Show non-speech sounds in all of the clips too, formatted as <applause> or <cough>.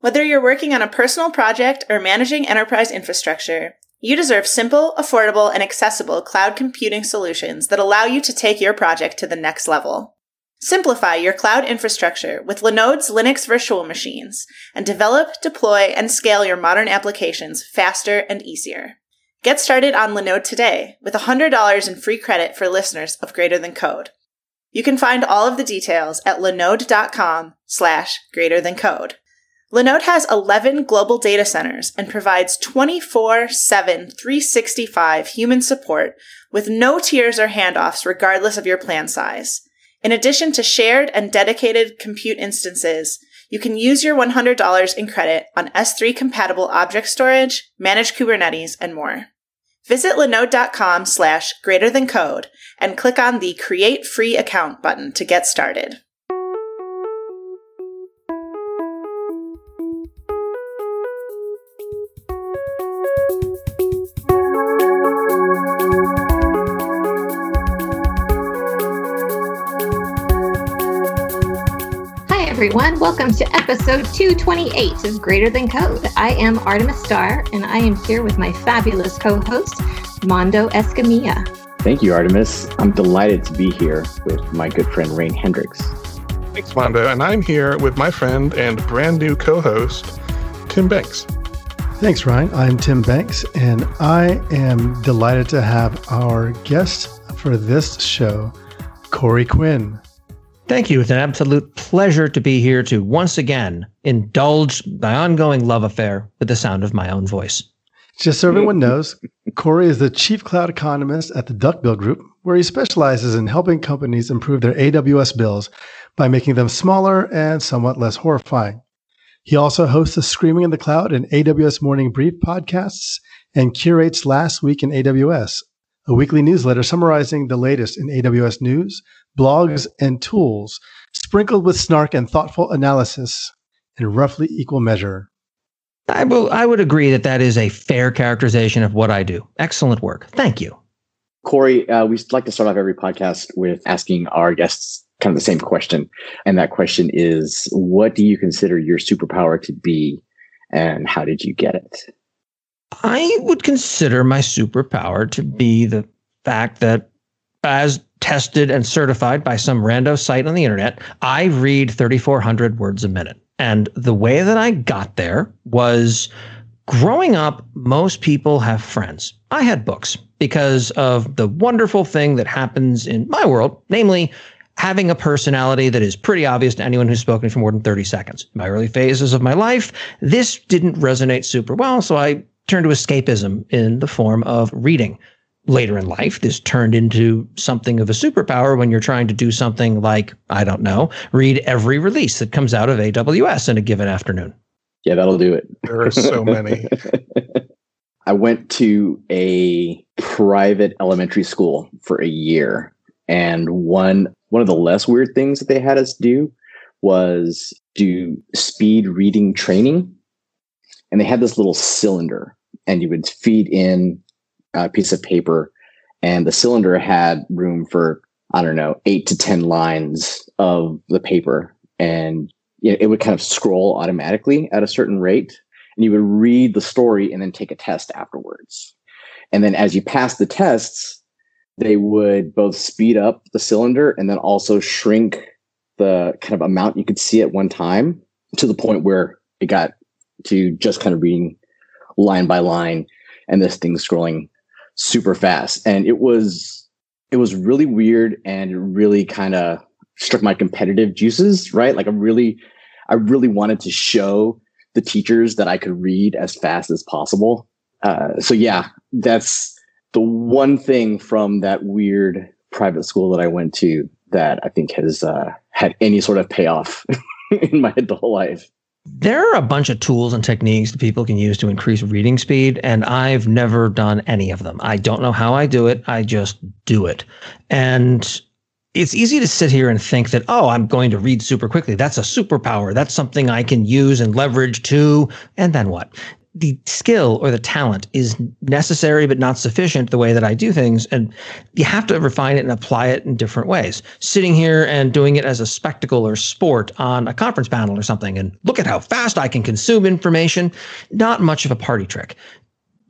Whether you're working on a personal project or managing enterprise infrastructure, you deserve simple, affordable, and accessible cloud computing solutions that allow you to take your project to the next level. Simplify your cloud infrastructure with Linode's Linux virtual machines and develop, deploy, and scale your modern applications faster and easier. Get started on Linode today with $100 in free credit for listeners of Greater Than Code. You can find all of the details at linode.com slash greater than code. Linode has 11 global data centers and provides 24 7 365 human support with no tiers or handoffs regardless of your plan size. In addition to shared and dedicated compute instances, you can use your $100 in credit on S3 compatible object storage, managed Kubernetes, and more. Visit linode.com slash greater than code and click on the create free account button to get started. Everyone. Welcome to episode 228 of Greater Than Code. I am Artemis Starr, and I am here with my fabulous co host, Mando Escamilla. Thank you, Artemis. I'm delighted to be here with my good friend, Rein Henrichs. Thanks, Mando. And I'm here with my friend and brand new co host, Tim Banks. Thanks, Ryan. I'm Tim Banks, and I am delighted to have our guest for this show, Corey Quinn. Thank you. It's an absolute pleasure to be here to once again indulge my ongoing love affair with the sound of my own voice. Just so everyone knows, Corey is the chief cloud economist at the Duckbill Group, where he specializes in helping companies improve their AWS bills by making them smaller and somewhat less horrifying. He also hosts the Screaming in the Cloud and AWS Morning Brief podcasts and curates Last Week in AWS, a weekly newsletter summarizing the latest in AWS news, blogs, and tools, sprinkled with snark and thoughtful analysis in roughly equal measure. I will. I would agree that that is a fair characterization of what I do. Excellent work. Thank you, Corey. Uh, we like to start off every podcast with asking our guests kind of the same question, and that question is, "What do you consider your superpower to be, and how did you get it?" I would consider my superpower to be the fact that, as tested and certified by some rando site on the internet, I read 3,400 words a minute. And the way that I got there was growing up, most people have friends. I had books because of the wonderful thing that happens in my world, namely, having a personality that is pretty obvious to anyone who's spoken for more than 30 seconds. In my early phases of my life, this didn't resonate super well, so I turned to escapism in the form of reading later in life, this turned into something of a superpower when you're trying to do something like, I don't know, read every release that comes out of AWS in a given afternoon. Yeah, that'll do it. There are so many. <laughs> I went to a private elementary school for a year, and one one of the less weird things that they had us do was do speed reading training. And they had this little cylinder, and you would feed in a piece of paper, and the cylinder had room for I don't know eight to ten lines of the paper, and it would kind of scroll automatically at a certain rate, and you would read the story and then take a test afterwards. And then as you pass the tests, they would both speed up the cylinder and then also shrink the kind of amount you could see at one time to the point where it got to just kind of reading line by line and this thing scrolling super fast. And it was it was really weird and it really kind of struck my competitive juices, right? Like I really I really wanted to show the teachers that I could read as fast as possible. Uh, so yeah, that's the one thing from that weird private school that I went to that I think has uh, had any sort of payoff <laughs> in my adult life. There are a bunch of tools and techniques that people can use to increase reading speed, and I've never done any of them. I don't know how I do it. I just do it. And it's easy to sit here and think that, oh, I'm going to read super quickly. That's a superpower. That's something I can use and leverage too. And then what? The skill or the talent is necessary but not sufficient the way that I do things. And you have to refine it and apply it in different ways. Sitting here and doing it as a spectacle or sport on a conference panel or something, and look at how fast I can consume information, not much of a party trick.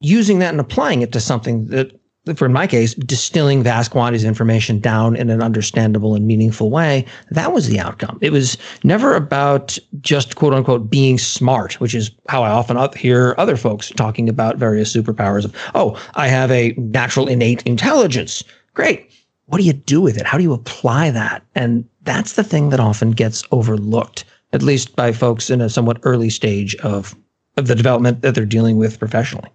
Using that and applying it to something that for in my case, distilling vast quantities of information down in an understandable and meaningful way, that was the outcome. It was never about just quote unquote being smart, which is how I often hear other folks talking about various superpowers of, oh, I have a natural innate intelligence. Great. What do you do with it? How do you apply that? And that's the thing that often gets overlooked, at least by folks in a somewhat early stage of, of the development that they're dealing with professionally.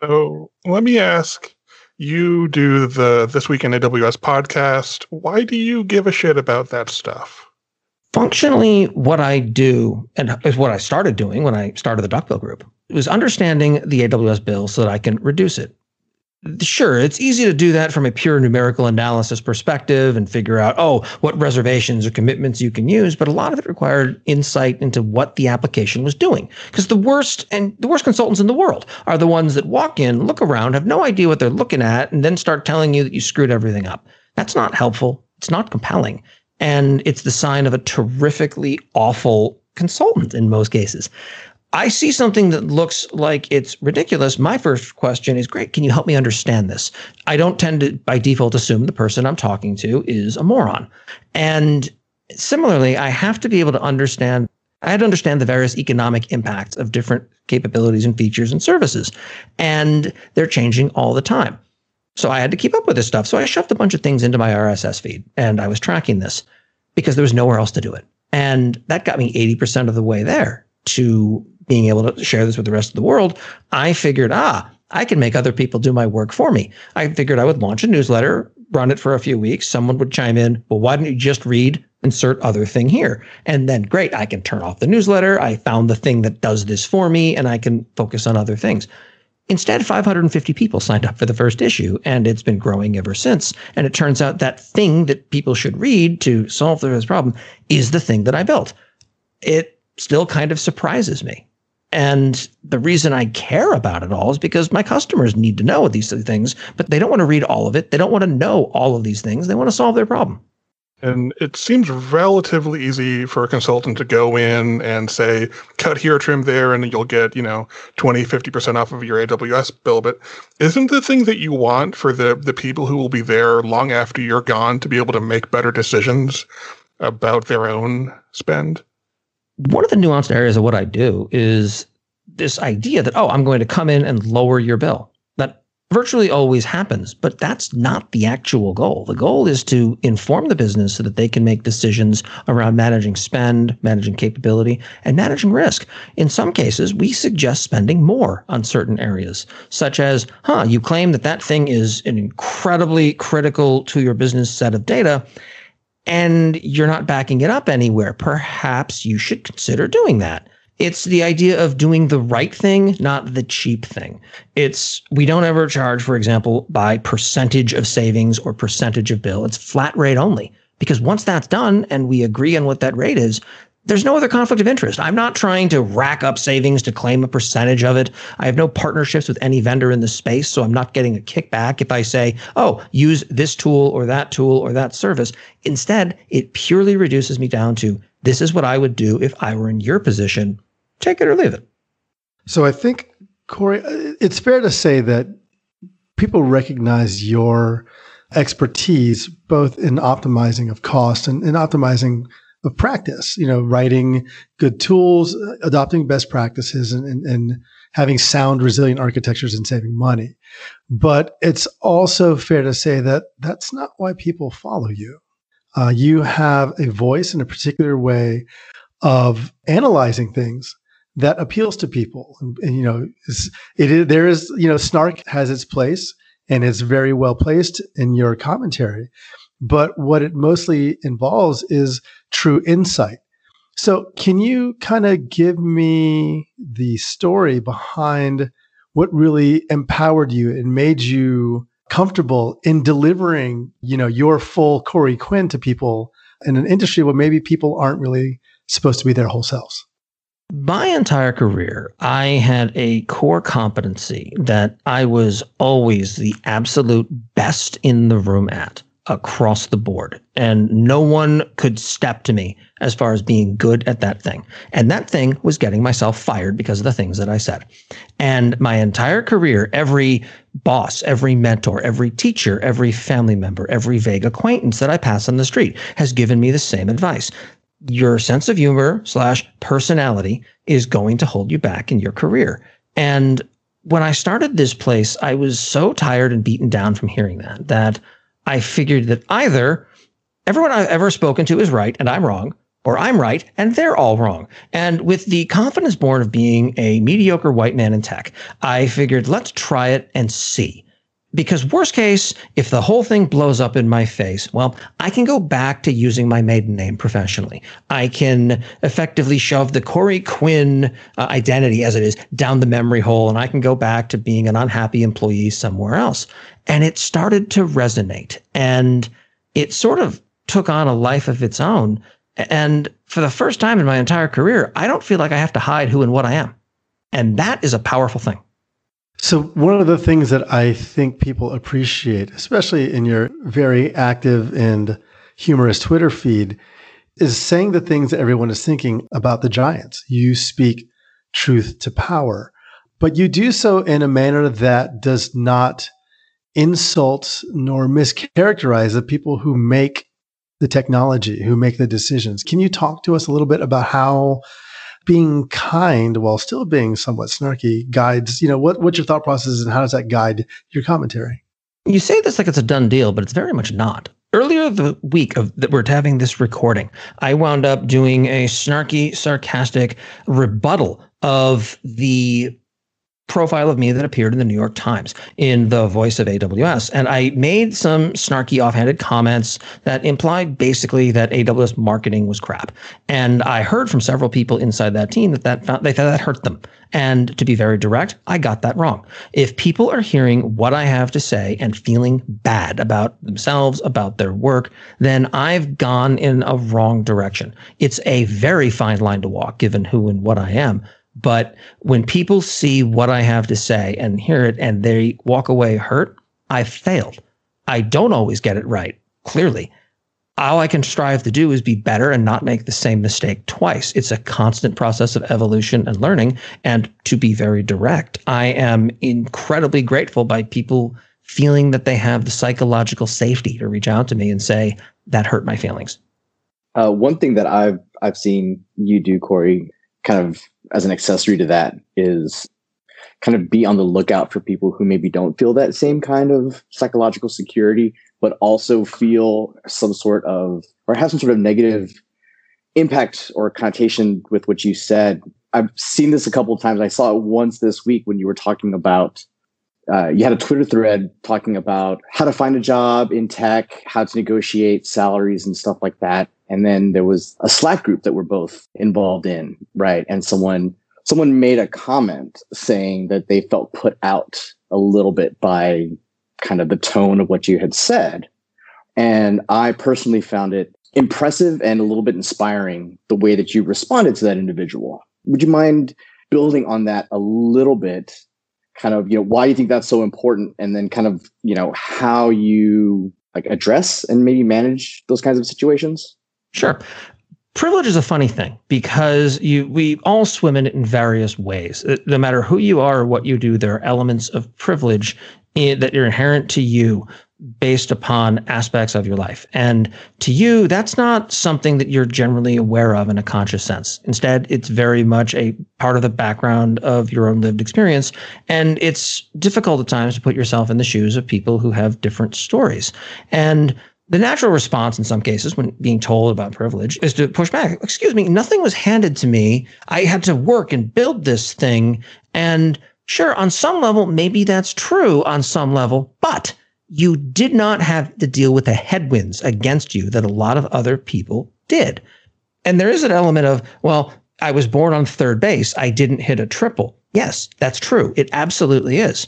So let me ask you do the This Week in AWS podcast. Why do you give a shit about that stuff? Functionally, what I do, and is what I started doing when I started the Duckbill group, was understanding the AWS bill so that I can reduce it sure, it's easy to do that from a pure numerical analysis perspective and figure out, oh, what reservations or commitments you can use. But a lot of it required insight into what the application was doing. Because the worst and the worst consultants in the world are the ones that walk in, look around, have no idea what they're looking at, and then start telling you that you screwed everything up. That's not helpful. It's not compelling. And it's the sign of a terrifically awful consultant in most cases. I see something that looks like it's ridiculous. My first question is great. Can you help me understand this? I don't tend to, by default, assume the person I'm talking to is a moron. And similarly, I have to be able to understand. I had to understand the various economic impacts of different capabilities and features and services. And they're changing all the time. So I had to keep up with this stuff. So I shoved a bunch of things into my RSS feed and I was tracking this because there was nowhere else to do it. And that got me 80% of the way there to being able to share this with the rest of the world, I figured, ah, I can make other people do my work for me. I figured I would launch a newsletter, run it for a few weeks. Someone would chime in, well, why don't you just read, insert other thing here? And then great, I can turn off the newsletter. I found the thing that does this for me and I can focus on other things. Instead, 550 people signed up for the first issue, and it's been growing ever since. And it turns out that thing that people should read to solve this problem is the thing that I built. It still kind of surprises me. And the reason I care about it all is because my customers need to know these things, but they don't want to read all of it. They don't want to know all of these things. They want to solve their problem. And it seems relatively easy for a consultant to go in and say, cut here, trim there, and you'll get, you know, 20, 50% off of your AWS bill. But isn't the thing that you want for the, the people who will be there long after you're gone to be able to make better decisions about their own spend? One of the nuanced areas of what I do is this idea that, oh, I'm going to come in and lower your bill. That virtually always happens, but that's not the actual goal. The goal is to inform the business so that they can make decisions around managing spend, managing capability, and managing risk. In some cases, we suggest spending more on certain areas, such as, huh, you claim that that thing is an incredibly critical to your business set of data and you're not backing it up anywhere, perhaps you should consider doing that. It's the idea of doing the right thing, not the cheap thing. It's we don't ever charge, for example, by percentage of savings or percentage of bill. It's flat rate only. Because once that's done and we agree on what that rate is, there's no other conflict of interest. I'm not trying to rack up savings to claim a percentage of it. I have no partnerships with any vendor in the space, so I'm not getting a kickback if I say, oh, use this tool or that tool or that service. Instead, it purely reduces me down to this is what I would do if I were in your position. Take it or leave it. So I think, Corey, uh, it's fair to say that people recognize your expertise both in optimizing of cost and in optimizing of practice, you know, writing good tools, adopting best practices and, and, and having sound, resilient architectures and saving money. But it's also fair to say that that's not why people follow you. Uh, you have a voice in a particular way of analyzing things that appeals to people. And, and you know, it is, there is, you know, snark has its place and it's very well placed in your commentary. But what it mostly involves is true insight. So, can you kind of give me the story behind what really empowered you and made you comfortable in delivering, you know, your full Corey Quinn to people in an industry where maybe people aren't really supposed to be their whole selves? my entire career, I had a core competency that I was always the absolute best in the room at across the board. And no one could step to me as far as being good at that thing. And that thing was getting myself fired because of the things that I said. And my entire career, every boss, every mentor, every teacher, every family member, every vague acquaintance that I pass on the street has given me the same advice. Your sense of humor slash personality is going to hold you back in your career. And when I started this place, I was so tired and beaten down from hearing that, that I figured that either everyone I've ever spoken to is right and I'm wrong, or I'm right and they're all wrong. And with the confidence born of being a mediocre white man in tech, I figured let's try it and see. Because worst case, if the whole thing blows up in my face, well, I can go back to using my maiden name professionally. I can effectively shove the Corey Quinn uh, identity as it is down the memory hole, and I can go back to being an unhappy employee somewhere else. And it started to resonate, and it sort of took on a life of its own. And for the first time in my entire career, I don't feel like I have to hide who and what I am. And that is a powerful thing. So, one of the things that I think people appreciate, especially in your very active and humorous Twitter feed, is saying the things that everyone is thinking about the Giants. You speak truth to power, but you do so in a manner that does not insult nor mischaracterize the people who make the technology, who make the decisions. Can you talk to us a little bit about how being kind while still being somewhat snarky guides, you know, what, what's your thought process and how does that guide your commentary? You say this like it's a done deal, but it's very much not. Earlier the week of that we're having this recording, I wound up doing a snarky, sarcastic rebuttal of the profile of me that appeared in the New York Times in the voice of AWS. And I made some snarky offhanded comments that implied basically that AWS marketing was crap. And I heard from several people inside that team that, that found, they thought that hurt them. And to be very direct, I got that wrong. If people are hearing what I have to say and feeling bad about themselves, about their work, then I've gone in a wrong direction. It's a very fine line to walk given who and what I am. But when people see what I have to say and hear it and they walk away hurt, I failed. I don't always get it right, clearly. All I can strive to do is be better and not make the same mistake twice. It's a constant process of evolution and learning. And to be very direct, I am incredibly grateful by people feeling that they have the psychological safety to reach out to me and say, that hurt my feelings. Uh, one thing that I've I've seen you do, Corey, kind of as an accessory to that is kind of be on the lookout for people who maybe don't feel that same kind of psychological security, but also feel some sort of or have some sort of negative impact or connotation with what you said. I've seen this a couple of times. I saw it once this week when you were talking about uh, you had a Twitter thread talking about how to find a job in tech, how to negotiate salaries and stuff like that. And then there was a Slack group that we're both involved in, right? And someone someone made a comment saying that they felt put out a little bit by kind of the tone of what you had said. And I personally found it impressive and a little bit inspiring the way that you responded to that individual. Would you mind building on that a little bit? Kind of, you know, why you think that's so important and then kind of, you know, how you like address and maybe manage those kinds of situations? Sure. Privilege is a funny thing because you we all swim in it in various ways. No matter who you are or what you do, there are elements of privilege in, that are inherent to you based upon aspects of your life. And to you, that's not something that you're generally aware of in a conscious sense. Instead, it's very much a part of the background of your own lived experience. And it's difficult at times to put yourself in the shoes of people who have different stories. And the natural response in some cases when being told about privilege is to push back. Excuse me, nothing was handed to me. I had to work and build this thing. And sure, on some level, maybe that's true on some level, but you did not have to deal with the headwinds against you that a lot of other people did. And there is an element of, well, I was born on third base. I didn't hit a triple. Yes, that's true. It absolutely is.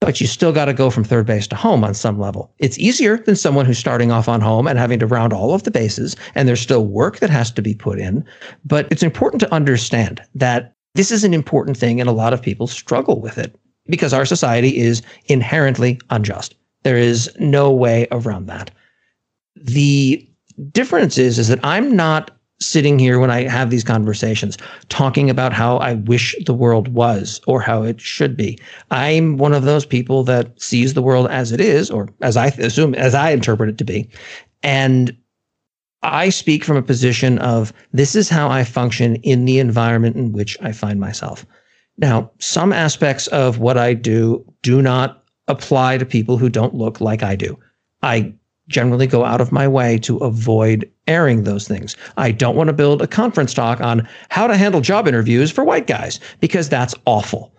But you still got to go from third base to home on some level. It's easier than someone who's starting off on home and having to round all of the bases, and there's still work that has to be put in. But it's important to understand that this is an important thing, and a lot of people struggle with it because our society is inherently unjust. There is no way around that. The difference is, is that I'm not sitting here when I have these conversations talking about how I wish the world was or how it should be. I'm one of those people that sees the world as it is, or as I assume, as I interpret it to be. And I speak from a position of this is how I function in the environment in which I find myself. Now, some aspects of what I do do not apply to people who don't look like I do. I generally go out of my way to avoid airing those things. I don't want to build a conference talk on how to handle job interviews for white guys because that's awful.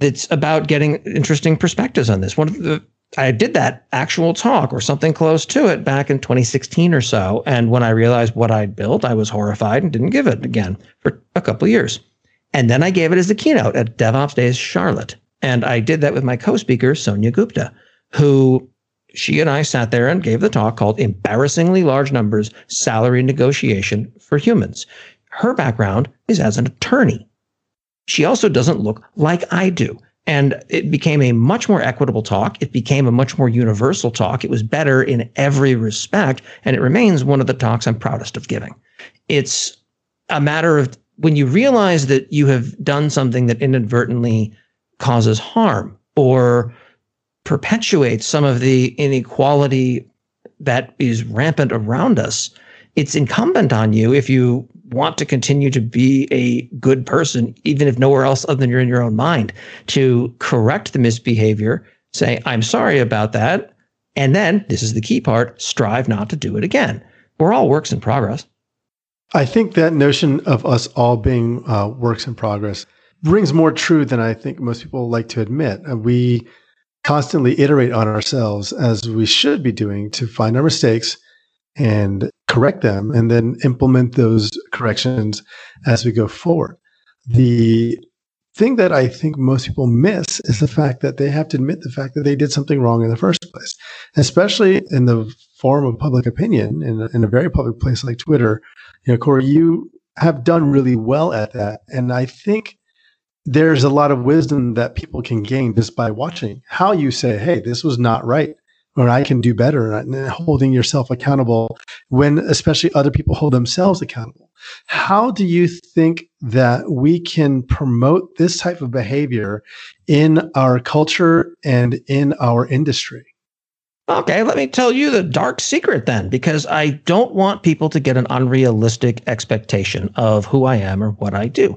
It's about getting interesting perspectives on this. One of the I did that actual talk or something close to it back in 2016 or so. And when I realized what I'd built, I was horrified and didn't give it again for a couple years. And then I gave it as a keynote at DevOps Days Charlotte. And I did that with my co speaker, Sonia Gupta, who she and I sat there and gave the talk called Embarrassingly Large Numbers Salary Negotiation for Humans. Her background is as an attorney. She also doesn't look like I do. And it became a much more equitable talk. It became a much more universal talk. It was better in every respect. And it remains one of the talks I'm proudest of giving. It's a matter of when you realize that you have done something that inadvertently causes harm or perpetuates some of the inequality that is rampant around us, it's incumbent on you if you want to continue to be a good person, even if nowhere else other than you're in your own mind, to correct the misbehavior, say, I'm sorry about that. And then, this is the key part, strive not to do it again. We're all works in progress. I think that notion of us all being uh, works in progress rings more true than I think most people like to admit. Uh, we constantly iterate on ourselves as we should be doing to find our mistakes and correct them and then implement those corrections as we go forward. The thing that I think most people miss is the fact that they have to admit the fact that they did something wrong in the first place, especially in the form of public opinion in a, in a very public place like Twitter. You know, Corey, you have done really well at that. And I think there's a lot of wisdom that people can gain just by watching how you say, Hey, this was not right, or I can do better, and holding yourself accountable when especially other people hold themselves accountable. How do you think that we can promote this type of behavior in our culture and in our industry? Okay, let me tell you the dark secret then, because I don't want people to get an unrealistic expectation of who I am or what I do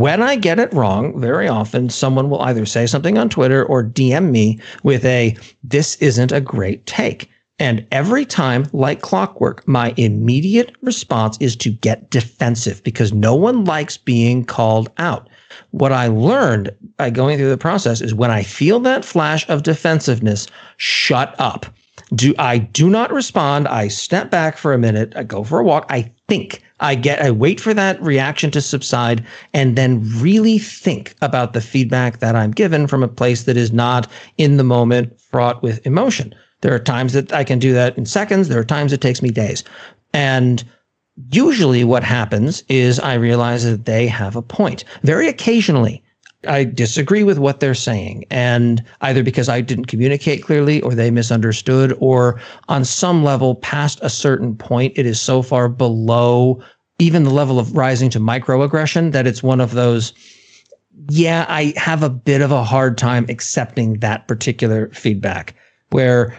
when I get it wrong, very often someone will either say something on Twitter or DM me with a, this isn't a great take. And every time, like clockwork, my immediate response is to get defensive because no one likes being called out. What I learned by going through the process is when I feel that flash of defensiveness, shut up. Do I do not respond. I step back for a minute. I go for a walk. I think. I get I wait for that reaction to subside and then really think about the feedback that I'm given from a place that is not in the moment fraught with emotion. There are times that I can do that in seconds, there are times it takes me days. And usually what happens is I realize that they have a point. Very occasionally I disagree with what they're saying. And either because I didn't communicate clearly or they misunderstood, or on some level past a certain point, it is so far below even the level of rising to microaggression that it's one of those. Yeah, I have a bit of a hard time accepting that particular feedback where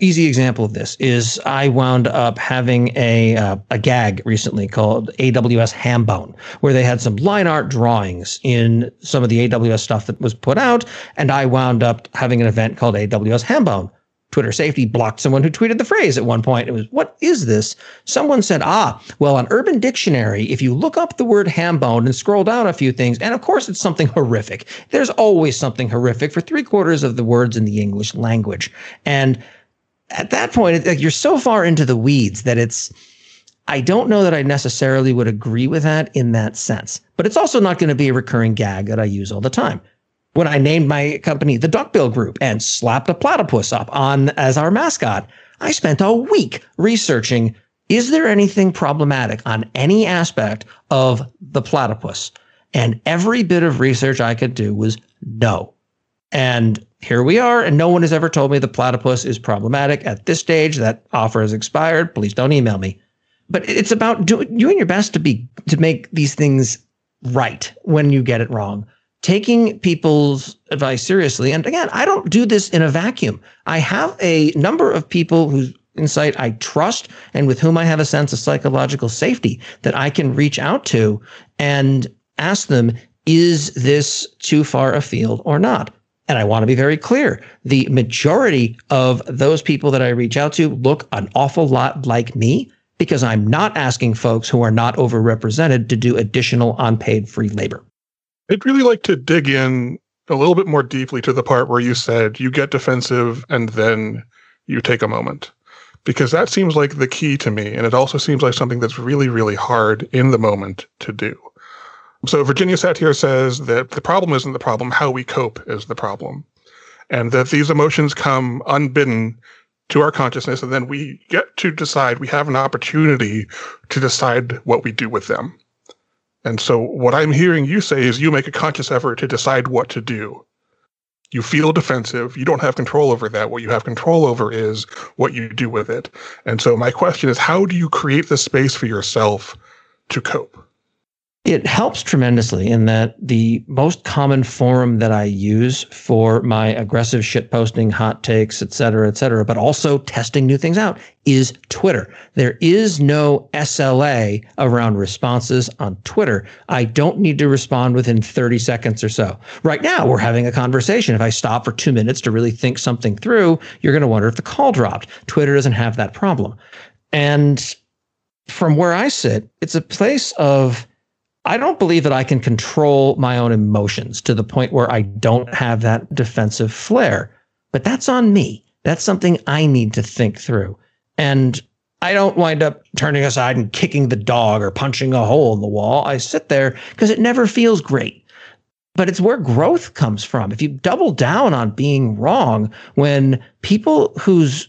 easy example of this is I wound up having a uh, a gag recently called AWS Hambone, where they had some line art drawings in some of the AWS stuff that was put out, and I wound up having an event called AWS Hambone. Twitter safety blocked someone who tweeted the phrase at one point. It was, what is this? Someone said, ah, well, on Urban Dictionary, if you look up the word hambone and scroll down a few things, and of course it's something <laughs> horrific. There's always something horrific for three quarters of the words in the English language. And at that point, like you're so far into the weeds that it's. I don't know that I necessarily would agree with that in that sense, but it's also not going to be a recurring gag that I use all the time. when I named my company the Duckbill Group and slapped a platypus up on as our mascot. I spent a week researching is there anything problematic on any aspect of the platypus? And every bit of research I could do was no. And here we are, and no one has ever told me the platypus is problematic at this stage. That offer has expired. Please don't email me. But it's about doing doing your best to be to make these things right when you get it wrong. Taking people's advice seriously. And again, I don't do this in a vacuum. I have a number of people whose insight I trust and with whom I have a sense of psychological safety that I can reach out to and ask them, is this too far afield or not? And I want to be very clear. The majority of those people that I reach out to look an awful lot like me because I'm not asking folks who are not overrepresented to do additional unpaid free labor. I'd really like to dig in a little bit more deeply to the part where you said you get defensive and then you take a moment because that seems like the key to me. And it also seems like something that's really, really hard in the moment to do. So Virginia Satir says that the problem isn't the problem, how we cope is the problem. And that these emotions come unbidden to our consciousness, and then we get to decide, we have an opportunity to decide what we do with them. And so what I'm hearing you say is you make a conscious effort to decide what to do you feel defensive. You don't have control over that. What you have control over is what you do with it. And so my question is, how do you create the space for yourself to cope? It helps tremendously in that the most common forum that I use for my aggressive shit posting, hot takes, et cetera, et cetera, but also testing new things out is Twitter. There is no SLA around responses on Twitter. I don't need to respond within 30 seconds or so. Right now, we're having a conversation. If I stop for two minutes to really think something through, you're going to wonder if the call dropped. Twitter doesn't have that problem. And from where I sit, it's a place of I don't believe that I can control my own emotions to the point where I don't have that defensive flare. But that's on me. That's something I need to think through. And I don't wind up turning aside and kicking the dog or punching a hole in the wall. I sit there because it never feels great. But it's where growth comes from. If you double down on being wrong when people whose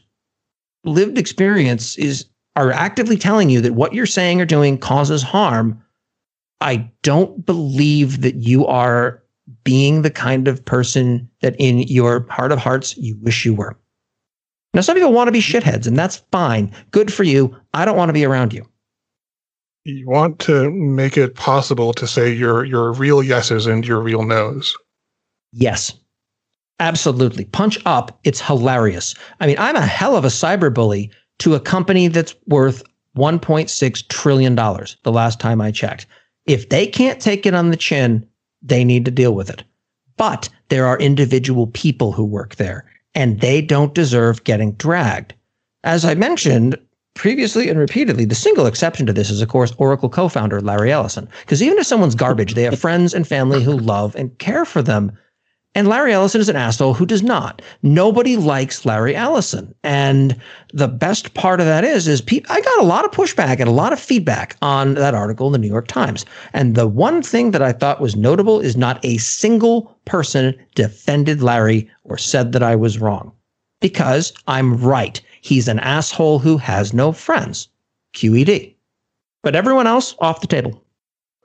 lived experience is are actively telling you that what you're saying or doing causes harm, I don't believe that you are being the kind of person that in your heart of hearts you wish you were. Now, some people want to be shitheads, and that's fine. Good for you. I don't want to be around you. You want to make it possible to say your your real yeses and your real nos. Yes. Absolutely. Punch up. It's hilarious. I mean, I'm a hell of a cyber bully to a company that's worth $1.6 trillion the last time I checked. If they can't take it on the chin, they need to deal with it. But there are individual people who work there, and they don't deserve getting dragged. As I mentioned previously and repeatedly, the single exception to this is, of course, Oracle co founder Larry Ellison. Because even if someone's garbage, they have friends and family who love and care for them. And Larry Ellison is an asshole who does not. Nobody likes Larry Ellison. And the best part of that is, is pe- I got a lot of pushback and a lot of feedback on that article in the New York Times. And the one thing that I thought was notable is not a single person defended Larry or said that I was wrong. Because I'm right. He's an asshole who has no friends. QED. But everyone else off the table.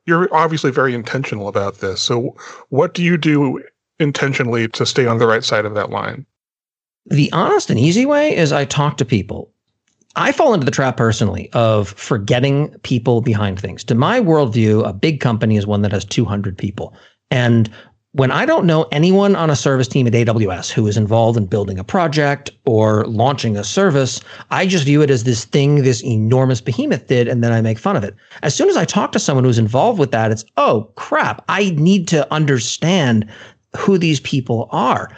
You're obviously very intentional about this. So what do you do intentionally to stay on the right side of that line? The honest and easy way is I talk to people. I fall into the trap personally of forgetting people behind things. To my worldview, a big company is one that has 200 people. And when I don't know anyone on a service team at AWS who is involved in building a project or launching a service, I just view it as this thing this enormous behemoth did, and then I make fun of it. As soon as I talk to someone who's involved with that, it's, oh crap, I need to understand who these people are.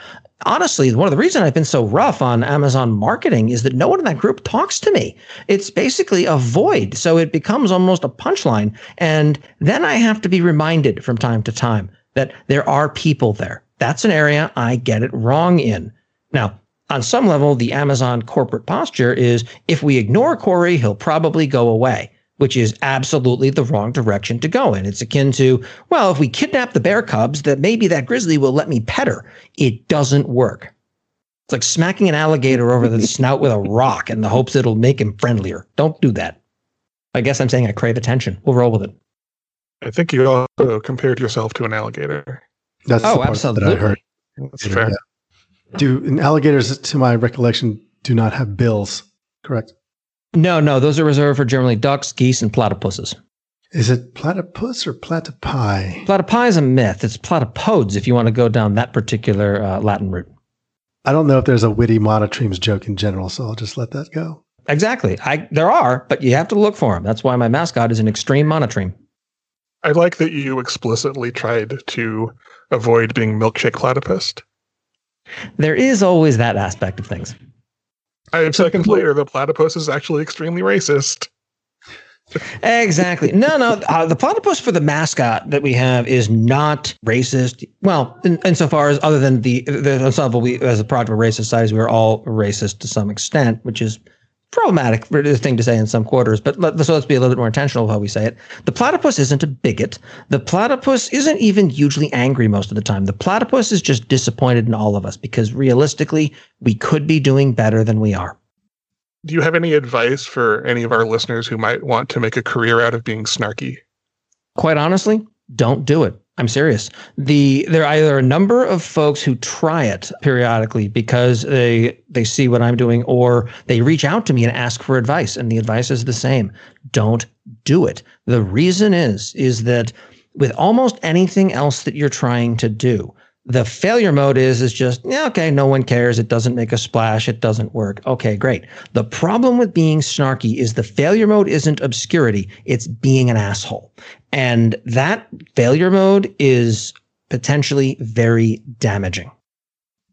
Honestly, one of the reasons I've been so rough on Amazon marketing is that no one in that group talks to me. It's basically a void. So it becomes almost a punchline. And then I have to be reminded from time to time that there are people there. That's an area I get it wrong in. Now, on some level, the Amazon corporate posture is if we ignore Corey, he'll probably go away. Which is absolutely the wrong direction to go in. It's akin to, well, if we kidnap the bear cubs, that maybe that grizzly will let me pet her. It doesn't work. It's like smacking an alligator over the snout with a rock in the hopes it'll make him friendlier. Don't do that. I guess I'm saying I crave attention. We'll roll with it. I think you also compared yourself to an alligator. That's Oh, the part absolutely. that I heard. That's fair. Yeah. Do and alligators, to my recollection, do not have bills. Correct. No, no, those are reserved for generally ducks, geese, and platypuses. Is it platypus or platypi? Platypi is a myth. It's platypodes if you want to go down that particular uh, Latin route. I don't know if there's a witty monotremes joke in general, so I'll just let that go. Exactly. I there are, but you have to look for them. That's why my mascot is an extreme monotreme. I like that you explicitly tried to avoid being milkshake platypus. There is always that aspect of things. Five seconds later, the platypus is actually extremely racist. Exactly. No, no. Uh, the platypus for the mascot that we have is not racist. Well, in, insofar as other than the the ensemble, we as a product of racist societies, we are all racist to some extent, which is problematic thing to say in some quarters. But let, so let's be a little bit more intentional of how we say it. The platypus isn't a bigot. The platypus isn't even hugely angry most of the time. The platypus is just disappointed in all of us because realistically, we could be doing better than we are. Do you have any advice for any of our listeners who might want to make a career out of being snarky? quite honestly, don't do it. I'm serious. The there are either a number of folks who try it periodically because they they see what I'm doing, or they reach out to me and ask for advice, and the advice is the same: don't do it. The reason is is that with almost anything else that you're trying to do, the failure mode is is just yeah, okay, no one cares. It doesn't make a splash. It doesn't work. Okay, great. The problem with being snarky is the failure mode isn't obscurity; it's being an asshole. And that failure mode is potentially very damaging.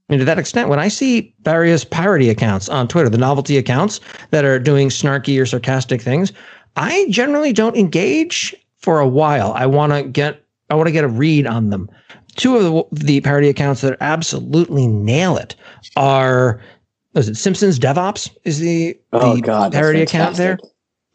And to that extent, when I see various parody accounts on Twitter, the novelty accounts that are doing snarky or sarcastic things, I generally don't engage for a while. I want to get I want to get a read on them. Two of the, the parody accounts that absolutely nail it are was it Simpsons DevOps is the, Oh the God, parody account there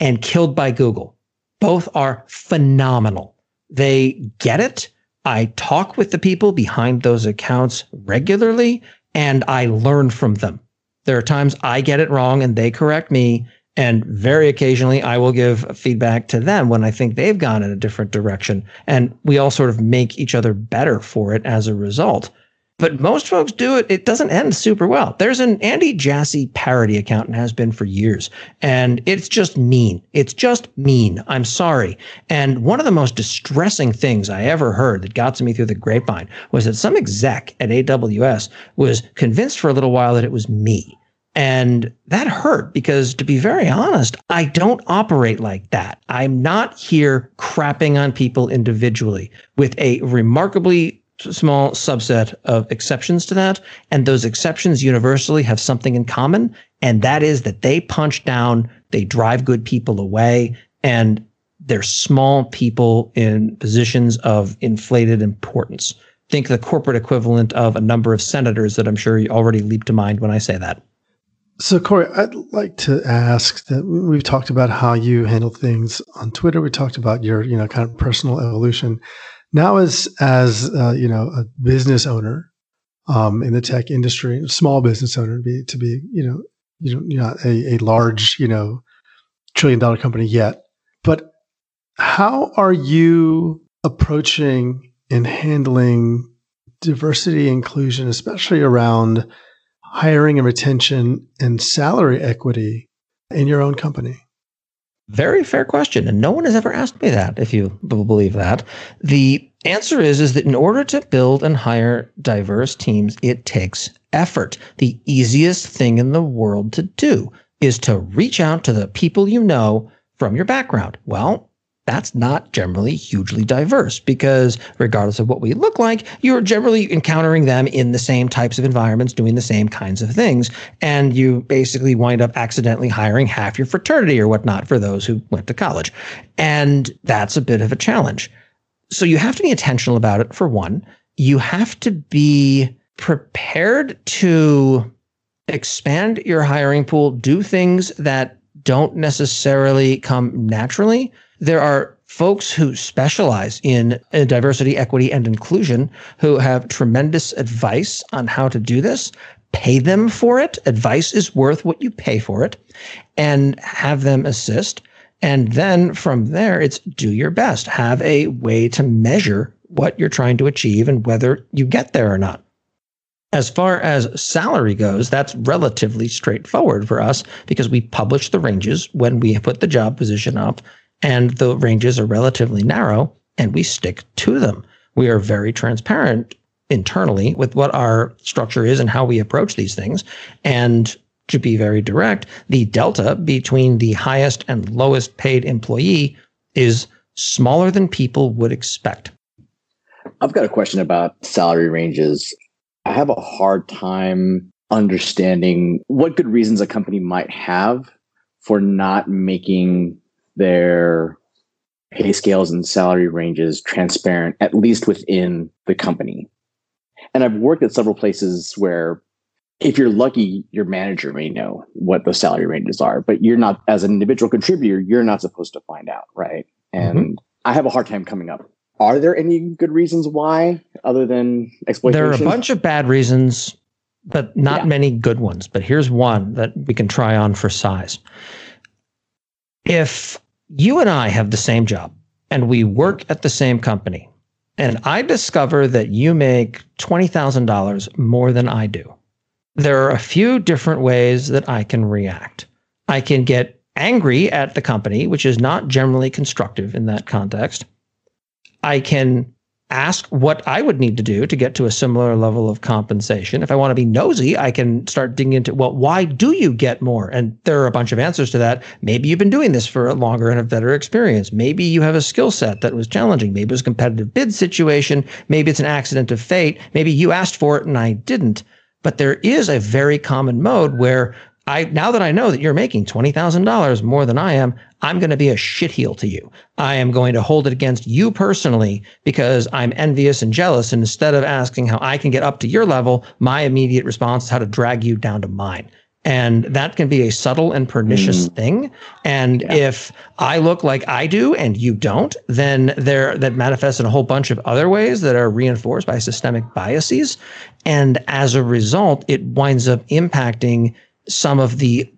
and Killed by Google. Both are phenomenal. They get it. I talk with the people behind those accounts regularly and I learn from them. There are times I get it wrong and they correct me. And very occasionally I will give feedback to them when I think they've gone in a different direction. And we all sort of make each other better for it as a result. But most folks do it. It doesn't end super well. There's an Andy Jassy parody account and has been for years. And it's just mean. It's just mean. I'm sorry. And one of the most distressing things I ever heard that got to me through the grapevine was that some exec at AWS was convinced for a little while that it was me. And that hurt because, to be very honest, I don't operate like that. I'm not here crapping on people individually with a remarkably small subset of exceptions to that. And those exceptions universally have something in common. And that is that they punch down, they drive good people away, and they're small people in positions of inflated importance. Think the corporate equivalent of a number of senators that I'm sure you already leap to mind when I say that. So, Corey, I'd like to ask that we've talked about how you handle things on Twitter. We talked about your, you know, kind of personal evolution. Now, as as uh, you know, a business owner um, in the tech industry, small business owner to be to be, you know, you know, you're not a, a large, you know, trillion dollar company yet. But how are you approaching and handling diversity inclusion, especially around hiring and retention and salary equity in your own company? Very fair question, and no one has ever asked me that. If you believe that, the answer is is that in order to build and hire diverse teams, it takes effort. The easiest thing in the world to do is to reach out to the people you know from your background. Well, that's not generally hugely diverse because regardless of what we look like, you're generally encountering them in the same types of environments, doing the same kinds of things. And you basically wind up accidentally hiring half your fraternity or whatnot for those who went to college. And that's a bit of a challenge. So you have to be intentional about it for one. You have to be prepared to expand your hiring pool, do things that don't necessarily come naturally. There are folks who specialize in, in diversity, equity, and inclusion who have tremendous advice on how to do this. Pay them for it. Advice is worth what you pay for it and have them assist. And then from there, it's do your best. Have a way to measure what you're trying to achieve and whether you get there or not. As far as salary goes, that's relatively straightforward for us because we publish the ranges when we put the job position up, and the ranges are relatively narrow, and we stick to them. We are very transparent internally with what our structure is and how we approach these things. And to be very direct, the delta between the highest and lowest paid employee is smaller than people would expect. I've got a question about salary ranges. I have a hard time understanding what good reasons a company might have for not making their pay scales and salary ranges transparent, at least within the company. And I've worked at several places where if you're lucky, your manager may know what the salary ranges are, but you're not, as an individual contributor, you're not supposed to find out, right? And mm-hmm. I have a hard time coming up are there any good reasons why other than exploitation? There are a bunch of bad reasons, but not yeah. many good ones. But here's one that we can try on for size. If you and I have the same job and we work at the same company, and I discover that you make $20,000 more than I do, there are a few different ways that I can react. I can get angry at the company, which is not generally constructive in that context. I can ask what I would need to do to get to a similar level of compensation. If I want to be nosy, I can start digging into, well, why do you get more? And there are a bunch of answers to that. Maybe you've been doing this for a longer and a better experience. Maybe you have a skill set that was challenging. Maybe it was a competitive bid situation. Maybe it's an accident of fate. Maybe you asked for it and I didn't. But there is a very common mode where I now that I know that you're making $20,000 more than I am, I'm going to be a shitheel to you. I am going to hold it against you personally because I'm envious and jealous. And instead of asking how I can get up to your level, my immediate response is how to drag you down to mine. And that can be a subtle and pernicious mm. thing. And yeah. if I look like I do and you don't, then there that manifests in a whole bunch of other ways that are reinforced by systemic biases. And as a result, it winds up impacting some of the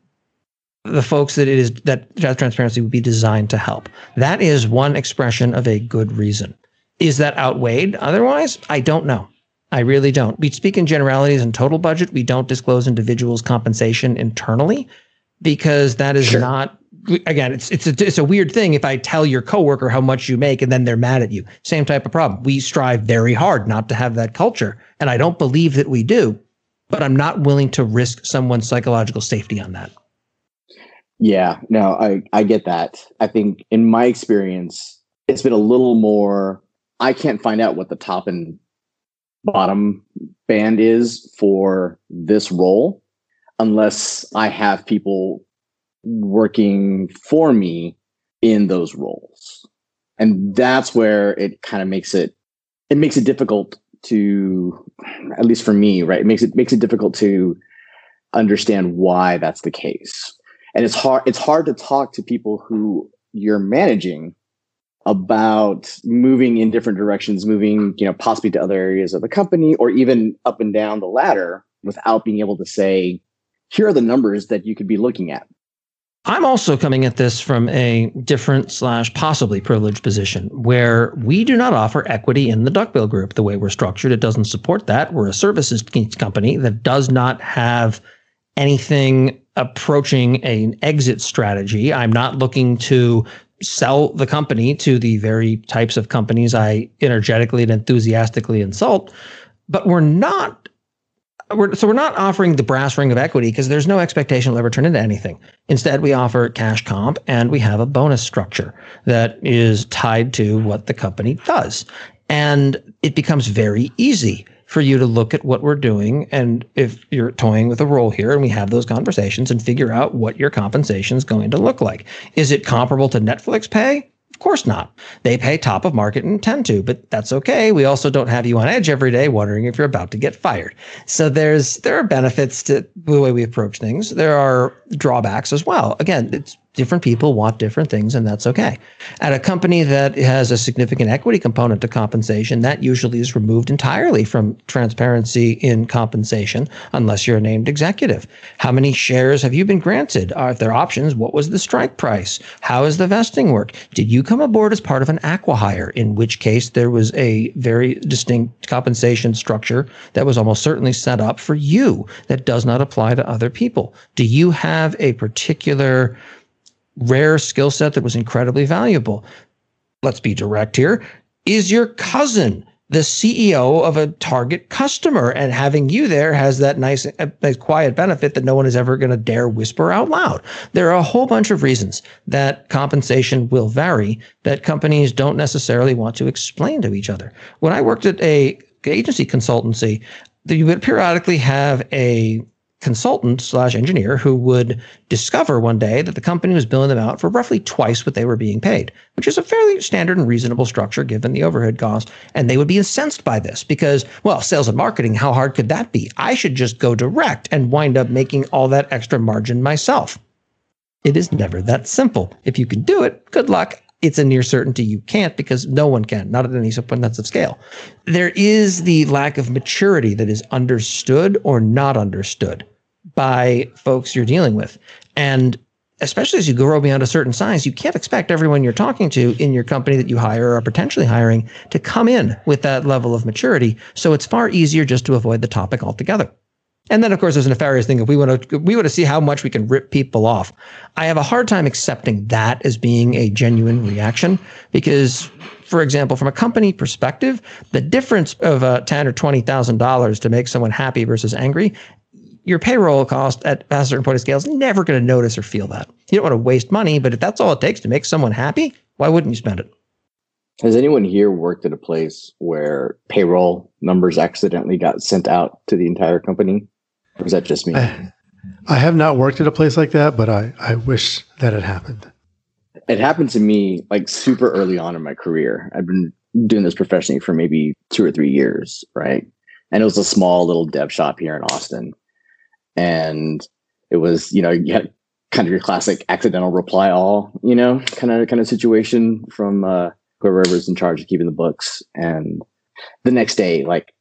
the folks that it is that job transparency would be designed to help. That is one expression of a good reason. Is that outweighed otherwise? I don't know. I really don't. We speak in generalities and total budget. We don't disclose individuals' compensation internally because that is sure. not again, it's it's a, it's a weird thing if I tell your coworker how much you make and then they're mad at you. Same type of problem. We strive very hard not to have that culture, and I don't believe that we do but I'm not willing to risk someone's psychological safety on that. Yeah, no, I, I get that. I think in my experience, it's been a little more, I can't find out what the top and bottom band is for this role unless I have people working for me in those roles. And that's where it kind of makes it, it makes it difficult to at least for me right it makes it makes it difficult to understand why that's the case. And it's hard it's hard to talk to people who you're managing about moving in different directions moving you know possibly to other areas of the company or even up and down the ladder without being able to say here are the numbers that you could be looking at I'm also coming at this from a different slash possibly privileged position where we do not offer equity in the Duckbill group. The way we're structured, it doesn't support that. We're a services company that does not have anything approaching an exit strategy. I'm not looking to sell the company to the very types of companies I energetically and enthusiastically insult, but we're not we're, so we're not offering the brass ring of equity because there's no expectation it'll ever turn into anything. Instead, we offer cash comp and we have a bonus structure that is tied to what the company does. And it becomes very easy for you to look at what we're doing. And if you're toying with a role here and we have those conversations and figure out what your compensation is going to look like. Is it comparable to Netflix pay? Course not. They pay top of market and tend to, but that's okay. We also don't have you on edge every day wondering if you're about to get fired. So there's there are benefits to the way we approach things. There are drawbacks as well. Again, it's different people want different things, and that's okay. At a company that has a significant equity component to compensation, that usually is removed entirely from transparency in compensation, unless you're a named executive. How many shares have you been granted? Are there options? What was the strike price? How is the vesting work? Did you come aboard as part of an acquihire? In which case, there was a very distinct compensation structure that was almost certainly set up for you that does not apply to other people. Do you have a particular rare skill set that was incredibly valuable. Let's be direct here. Is your cousin the CEO of a target customer? And having you there has that nice, uh, nice quiet benefit that no one is ever going to dare whisper out loud. There are a whole bunch of reasons that compensation will vary that companies don't necessarily want to explain to each other. When I worked at a agency consultancy, you would periodically have a consultant slash engineer who would discover one day that the company was billing them out for roughly twice what they were being paid, which is a fairly standard and reasonable structure given the overhead cost. And they would be incensed by this because, well, sales and marketing, how hard could that be? I should just go direct and wind up making all that extra margin myself. It is never that simple. If you can do it, good luck it's a near certainty you can't because no one can, not at any abundance of scale. There is the lack of maturity that is understood or not understood by folks you're dealing with. And especially as you grow beyond a certain size, you can't expect everyone you're talking to in your company that you hire or are potentially hiring to come in with that level of maturity. So it's far easier just to avoid the topic altogether. And then, of course, there's a nefarious thing. If we want to, we want to see how much we can rip people off. I have a hard time accepting that as being a genuine reaction because, for example, from a company perspective, the difference of uh, ten or twenty thousand dollars to make someone happy versus angry your payroll cost at a certain point of scale is never going to notice or feel that. You don't want to waste money, but if that's all it takes to make someone happy, why wouldn't you spend it? Has anyone here worked at a place where payroll numbers accidentally got sent out to the entire company? Or is that just me? I, I have not worked at a place like that, but I, I wish that had happened. It happened to me like super early on in my career. I've been doing this professionally for maybe two or three years, right? And it was a small little dev shop here in Austin and it was you know you had kind of your classic accidental reply all you know kind of kind of situation from uh, whoever was in charge of keeping the books. And the next day like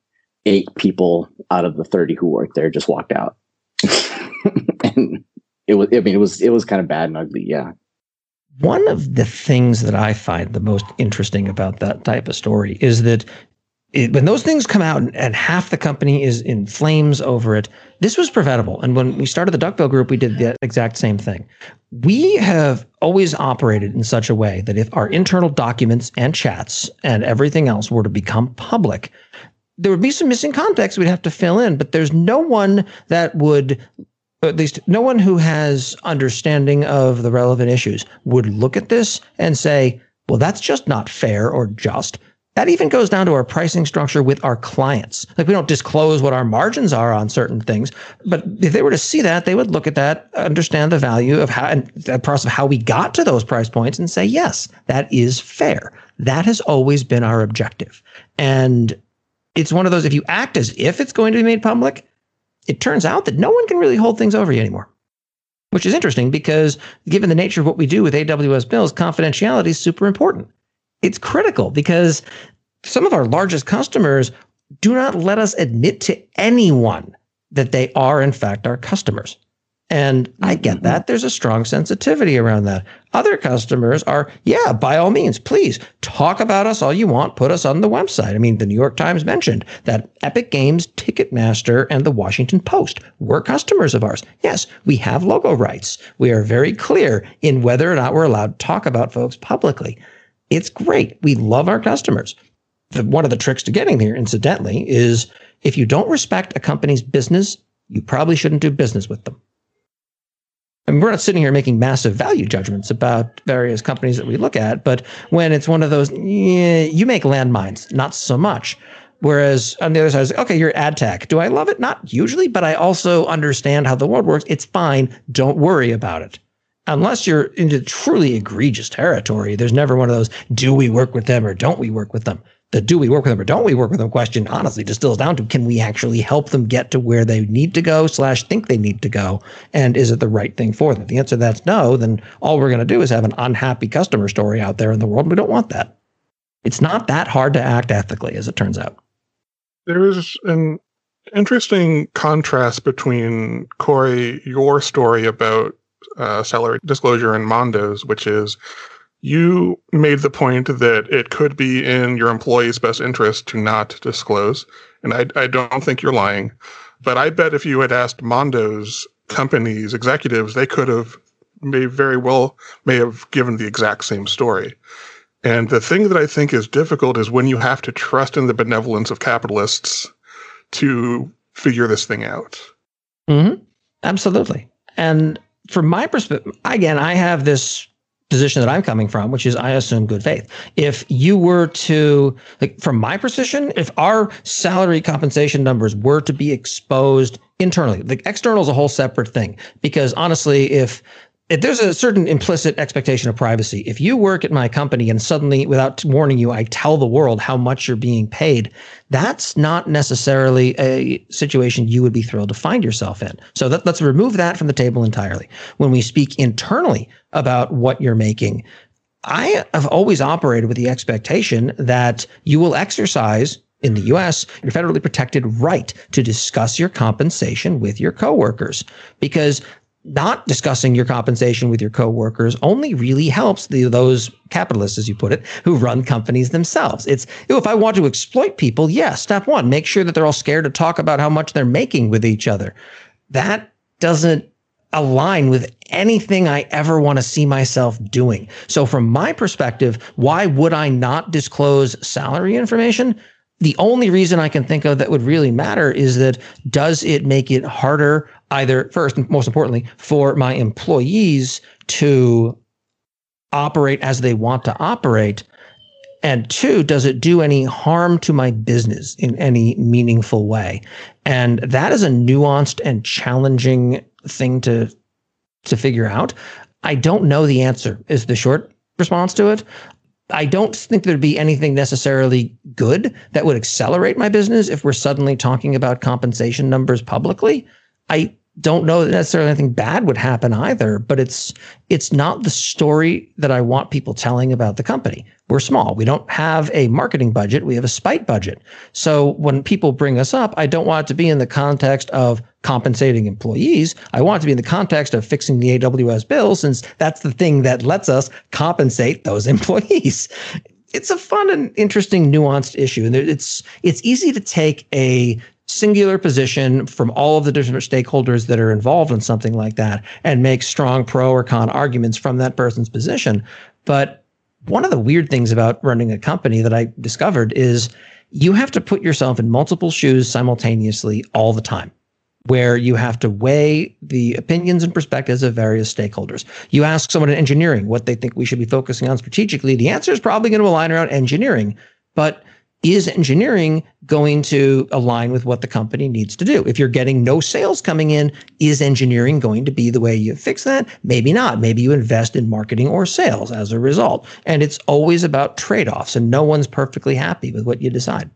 eight people out of the 30 who worked there just walked out. <laughs> And it was i mean it was it was kind of bad and ugly yeah. One of the things that I find the most interesting about that type of story is that it, when those things come out and, and, half the company is in flames over it, this was preventable. And when we started the Duckbill Group, we did the exact same thing. We have always operated in such a way that if our internal documents and chats and everything else were to become public, there would be some missing context we'd have to fill in, but there's no one that would at least no one who has understanding of the relevant issues would look at this and say, well, that's just not fair or just that even goes down to our pricing structure with our clients. Like we don't disclose what our margins are on certain things, but if they were to see that, they would look at that, understand the value of how and the process of how we got to those price points and say, yes, that is fair. That has always been our objective. And it's one of those, if you act as if it's going to be made public, it turns out that no one can really hold things over you anymore. Which is interesting because given the nature of what we do with AWS bills, confidentiality is super important it's critical because some of our largest customers do not let us admit to anyone that they are, in fact, our customers. And I get mm-hmm. that. There's a strong sensitivity around that. Other customers are, yeah, by all means, please talk about us all you want. Put us on the website. I mean, the New York Times mentioned that Epic Games, Ticketmaster, and the Washington Post were customers of ours. Yes, we have logo rights. We are very clear in whether or not we're allowed to talk about folks publicly. It's great. We love our customers. The, one of the tricks to getting there, incidentally, is if you don't respect a company's business, you probably shouldn't do business with them. I mean, we're not sitting here making massive value judgments about various companies that we look at, but when it's one of those, yeah, you make landmines, not so much. Whereas on the other side, okay, you're ad tech. Do I love it? Not usually, but I also understand how the world works. It's fine. Don't worry about it. Unless you're into truly egregious territory, there's never one of those do we work with them or don't we work with them? The do we work with them or don't we work with them question honestly distills down to can we actually help them get to where they need to go slash think they need to go? And is it the right thing for them? If the answer to that's no, then all we're going to do is have an unhappy customer story out there in the world. We don't want that. It's not that hard to act ethically, as it turns out. There is an interesting contrast between Corey, your story about uh, salary disclosure in Mando's, which is you made the point that it could be in your employee's best interest to not disclose. And I, I don't think you're lying. But I bet if you had asked Mando's companies, executives, they could have may very well may have given the exact same story. And the thing that I think is difficult is when you have to trust in the benevolence of capitalists to figure this thing out. Mm-hmm. Absolutely. And from my perspective, again, I have this position that I'm coming from, which is I assume good faith. If you were to, like, from my position, if our salary compensation numbers were to be exposed internally, the external is a whole separate thing. Because honestly, if if there's a certain implicit expectation of privacy. If you work at my company and suddenly, without warning you, I tell the world how much you're being paid, that's not necessarily a situation you would be thrilled to find yourself in. So that, let's remove that from the table entirely. When we speak internally about what you're making, I have always operated with the expectation that you will exercise in the US, your federally protected right to discuss your compensation with your coworkers because not discussing your compensation with your coworkers only really helps the, those capitalists, as you put it, who run companies themselves. It's if I want to exploit people, yes, yeah, step one, make sure that they're all scared to talk about how much they're making with each other. That doesn't align with anything I ever want to see myself doing. So, from my perspective, why would I not disclose salary information? The only reason I can think of that would really matter is that does it make it harder either first and most importantly for my employees to operate as they want to operate? And two does it do any harm to my business in any meaningful way? And that is a nuanced and challenging thing to to figure out. I don't know the answer is the short response to it I don't think there'd be anything necessarily good that would accelerate my business if we're suddenly talking about compensation numbers publicly. I don't know that necessarily anything bad would happen either, but it's it's not the story that I want people telling about the company. We're small. We don't have a marketing budget. We have a spite budget. So when people bring us up, I don't want it to be in the context of compensating employees. I want it to be in the context of fixing the AWS bill, since that's the thing that lets us compensate those <laughs> employees. It's a fun and interesting, nuanced issue, and it's it's easy to take a singular position from all of the different stakeholders that are involved in something like that and make strong pro or con arguments from that person's position. But one of the weird things about running a company that I discovered is you have to put yourself in multiple shoes simultaneously all the time where you have to weigh the opinions and perspectives of various stakeholders. You ask someone in engineering what they think we should be focusing on strategically. The answer is probably going to align around engineering, but is engineering going to align with what the company needs to do? If you're getting no sales coming in, is engineering going to be the way you fix that? Maybe not. Maybe you invest in marketing or sales as a result. And it's always about trade offs, and no one's perfectly happy with what you decide.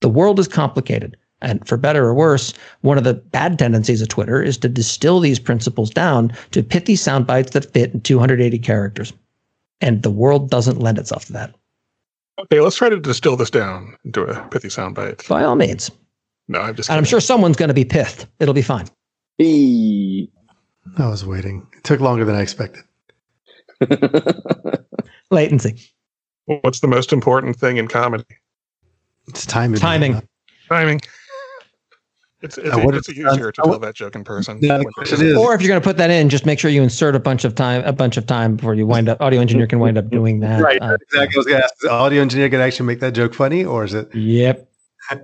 The world is complicated. And for better or worse, one of the bad tendencies of Twitter is to distill these principles down to pithy sound bites that fit in 280 characters. And the world doesn't lend itself to that. Okay, let's try to distill this down into a pithy soundbite. By all means. No, I'm just. And I'm sure someone's going to be pithed. It'll be fine. Hey. I was waiting. It took longer than I expected. <laughs> Latency. What's the most important thing in comedy? It's timing. Timing. Timing. It's, it's, what it's if- easier to tell that joke in person. Yeah, the when- question is- Or if you're going to put that in, just make sure you insert a bunch of time, a bunch of time before you wind up. Audio engineer can wind up doing that. Right. Uh, exactly. I was going to ask, is audio engineer can actually make that joke funny, or is it? yep. <laughs>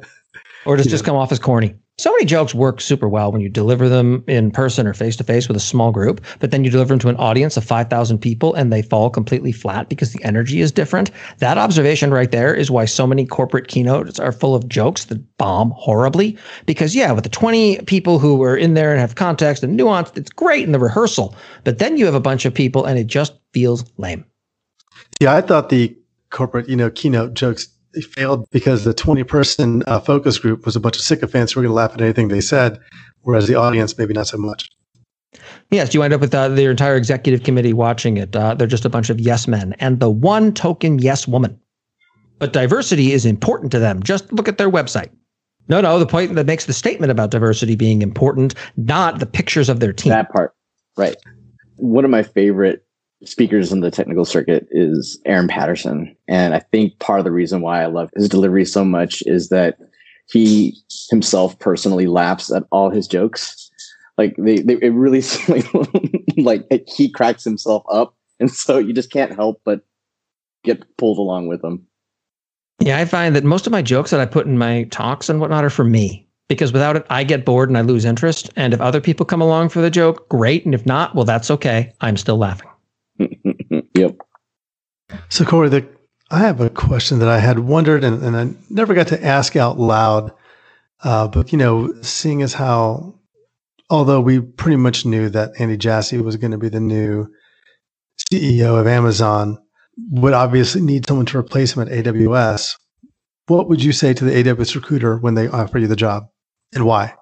Or does it just come off as corny? So many jokes work super well when you deliver them in person or face to face with a small group, but then you deliver them to an audience of 5,000 people and they fall completely flat because the energy is different. That observation right there is why so many corporate keynotes are full of jokes that bomb horribly. Because, yeah, with the 20 people who are in there and have context and nuance, it's great in the rehearsal. But then you have a bunch of people and it just feels lame. Yeah, I thought the corporate, you know, keynote jokes they failed because the 20 person uh, focus group was a bunch of sycophants who were going to laugh at anything they said, whereas the audience, maybe not so much. Yes, you wind up with uh, the entire executive committee watching it. Uh, they're just a bunch of yes men and the one token yes woman. But diversity is important to them. Just look at their website. No, no, the point that makes the statement about diversity being important, not the pictures of their team. That part, right. One of my favorite speakers in the technical circuit is Aaron Patterson. And I think part of the reason why I love his delivery so much is that he himself personally laughs at all his jokes. Like they, they it really <laughs> like, like he cracks himself up. And so you just can't help but get pulled along with him. Yeah, I find that most of my jokes that I put in my talks and whatnot are for me because without it, I get bored and I lose interest. And if other people come along for the joke, great. And if not, well, that's okay. I'm still laughing. <laughs> yep. So, Corey, the, I have a question that I had wondered and, and I never got to ask out loud. Uh, but, you know, seeing as how, although we pretty much knew that Andy Jassy was going to be the new CEO of Amazon, would obviously need someone to replace him at AWS. What would you say to the AWS recruiter when they offer you the job and why?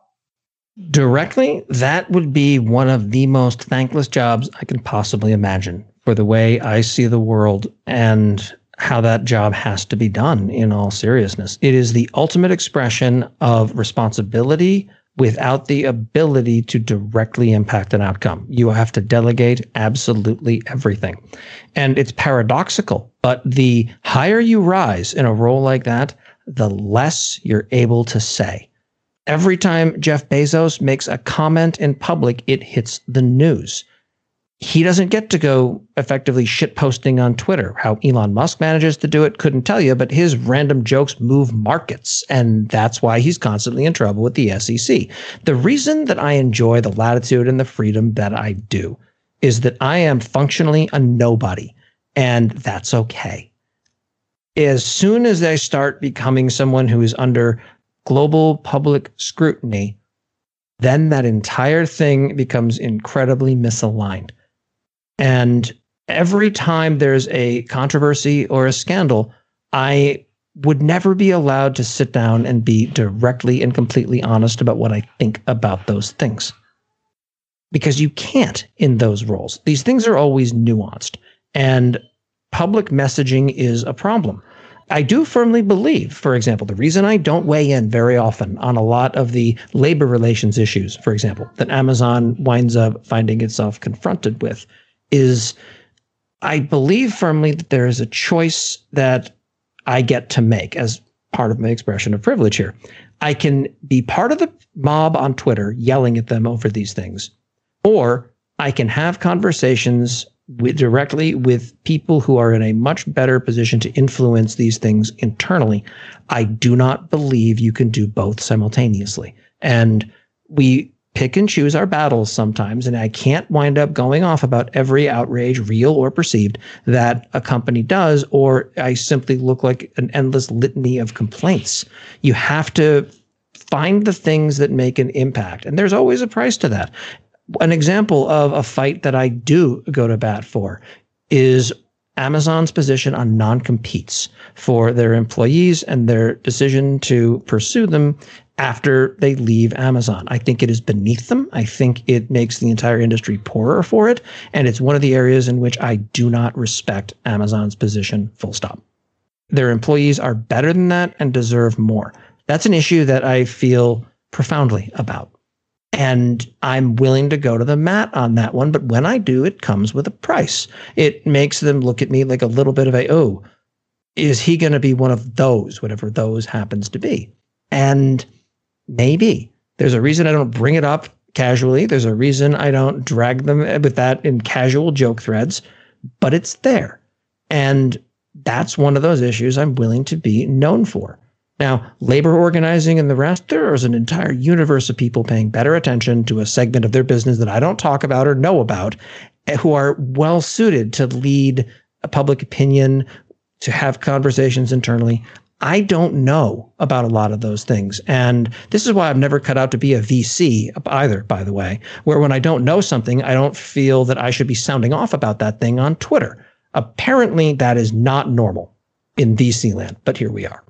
Directly, that would be one of the most thankless jobs I can possibly imagine for the way I see the world and how that job has to be done in all seriousness. It is the ultimate expression of responsibility without the ability to directly impact an outcome. You have to delegate absolutely everything. And it's paradoxical, but the higher you rise in a role like that, the less you're able to say. Every time Jeff Bezos makes a comment in public, it hits the news. He doesn't get to go effectively shitposting on Twitter. How Elon Musk manages to do it, couldn't tell you, but his random jokes move markets. And that's why he's constantly in trouble with the SEC. The reason that I enjoy the latitude and the freedom that I do is that I am functionally a nobody, and that's okay. As soon as I start becoming someone who is under global public scrutiny, then that entire thing becomes incredibly misaligned. And every time there's a controversy or a scandal, I would never be allowed to sit down and be directly and completely honest about what I think about those things. Because you can't in those roles. These things are always nuanced, and public messaging is a problem. I do firmly believe, for example, the reason I don't weigh in very often on a lot of the labor relations issues, for example, that Amazon winds up finding itself confronted with is I believe firmly that there is a choice that I get to make as part of my expression of privilege here. I can be part of the mob on Twitter yelling at them over these things, or I can have conversations with, directly with people who are in a much better position to influence these things internally. I do not believe you can do both simultaneously. And we pick and choose our battles sometimes. And I can't wind up going off about every outrage, real or perceived, that a company does, or I simply look like an endless litany of complaints. You have to find the things that make an impact. And there's always a price to that an example of a fight that I do go to bat for is Amazon's position on non competes for their employees and their decision to pursue them after they leave Amazon. I think it is beneath them. I think it makes the entire industry poorer for it. And it's one of the areas in which I do not respect Amazon's position, full stop. Their employees are better than that and deserve more. That's an issue that I feel profoundly about. And I'm willing to go to the mat on that one. But when I do, it comes with a price. It makes them look at me like a little bit of a, oh, is he going to be one of those, whatever those happens to be? And maybe there's a reason I don't bring it up casually. There's a reason I don't drag them with that in casual joke threads, but it's there. And that's one of those issues I'm willing to be known for. Now, labor organizing and the rest, there is an entire universe of people paying better attention to a segment of their business that I don't talk about or know about, eh, who are well suited to lead a public opinion, to have conversations internally. I don't know about a lot of those things. And this is why I've never cut out to be a VC either, by the way, where when I don't know something, I don't feel that I should be sounding off about that thing on Twitter. Apparently, that is not normal in VC land, but here we are.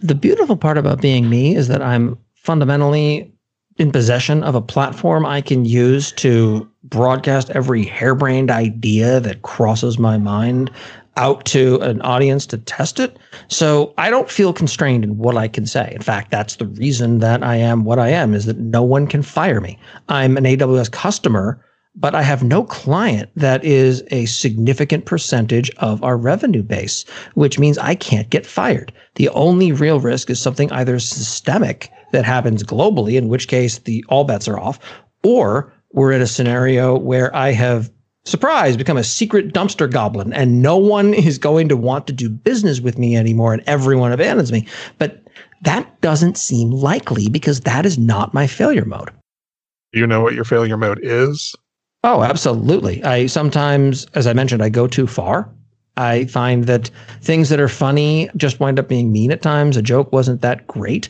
The beautiful part about being me is that I'm fundamentally in possession of a platform I can use to broadcast every harebrained idea that crosses my mind out to an audience to test it. So I don't feel constrained in what I can say. In fact, that's the reason that I am what I am is that no one can fire me. I'm an AWS customer, but I have no client that is a significant percentage of our revenue base, which means I can't get fired. The only real risk is something either systemic that happens globally, in which case the all bets are off, or we're in a scenario where I have surprise, become a secret dumpster goblin and no one is going to want to do business with me anymore and everyone abandons me. But that doesn't seem likely because that is not my failure mode. Do You know what your failure mode is? Oh, absolutely. I sometimes, as I mentioned, I go too far. I find that things that are funny just wind up being mean at times. A joke wasn't that great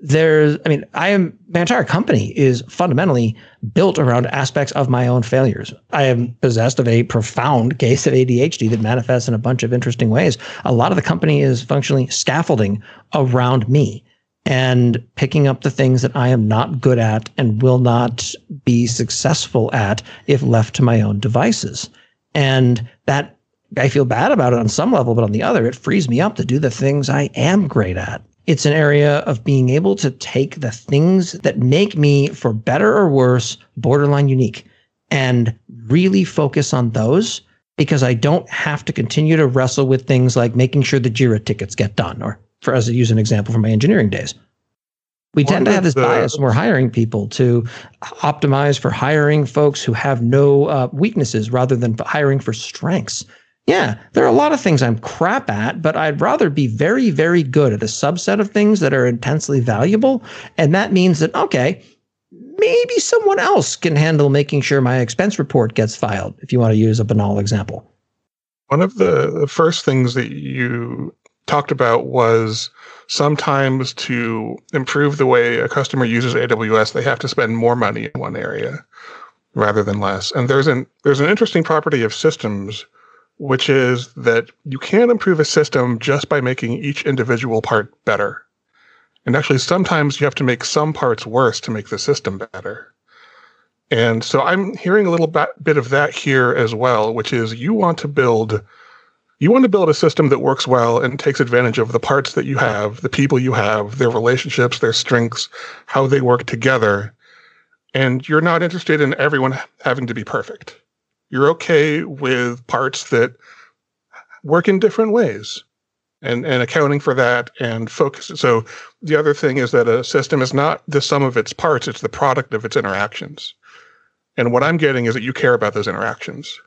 there's i mean i am my entire company is fundamentally built around aspects of my own failures i am possessed of a profound case of adhd that manifests in a bunch of interesting ways a lot of the company is functionally scaffolding around me and picking up the things that i am not good at and will not be successful at if left to my own devices. And that i feel bad about it on some level but on the other it frees me up to do the things i am great at. It's an area of being able to take the things that make me, for better or worse, borderline unique and really focus on those because I don't have to continue to wrestle with things like making sure the JIRA tickets get done, or for us to use an example from my engineering days. We One tend to have this the, bias when we're hiring people to optimize for hiring folks who have no uh, weaknesses rather than hiring for strengths. Yeah, there are a lot of things I'm crap at, but I'd rather be very, very good at a subset of things that are intensely valuable. And that means that, okay, maybe someone else can handle making sure my expense report gets filed, if you want to use a banal example. One of the first things that you talked about was sometimes to improve the way a customer uses AWS, they have to spend more money in one area rather than less. And there's an there's an interesting property of systems which is that you can't improve a system just by making each individual part better. And actually, sometimes you have to make some parts worse to make the system better. And so I'm hearing a little bit of that here as well, which is you want to build you want to build a system that works well and takes advantage of the parts that you have, the people you have, their relationships, their strengths, how they work together. And you're not interested in everyone having to be perfect you're okay with parts that work in different ways and, and accounting for that and focus. So the other thing is that a system is not the sum of its parts, it's the product of its interactions. And what I'm getting is that you care about those interactions.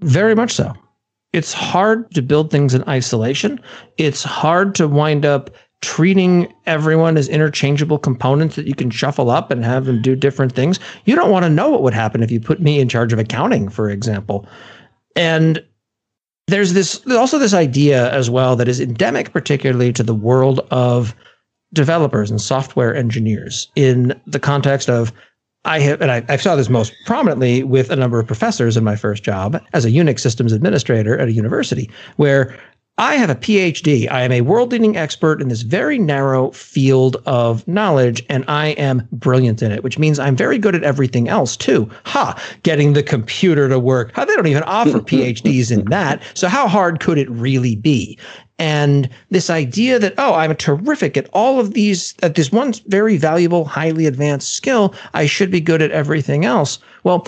Very much so. It's hard to build things in isolation. It's hard to wind up treating everyone as interchangeable components that you can shuffle up and have them do different things. You don't want to know what would happen if you put me in charge of accounting, for example. And there's this there's also this idea as well that is endemic particularly to the world of developers and software engineers in the context of I have, and I, I, saw this most prominently with a number of professors in my first job as a Unix systems administrator at a university, where I have a PhD. I am a world leading expert in this very narrow field of knowledge, and I am brilliant in it, which means I'm very good at everything else too. Ha! Getting the computer to work. How they don't even offer <laughs> PhDs in that. So how hard could it really be? And this idea that, oh, I'm terrific at all of these, at this one very valuable, highly advanced skill, I should be good at everything else. Well,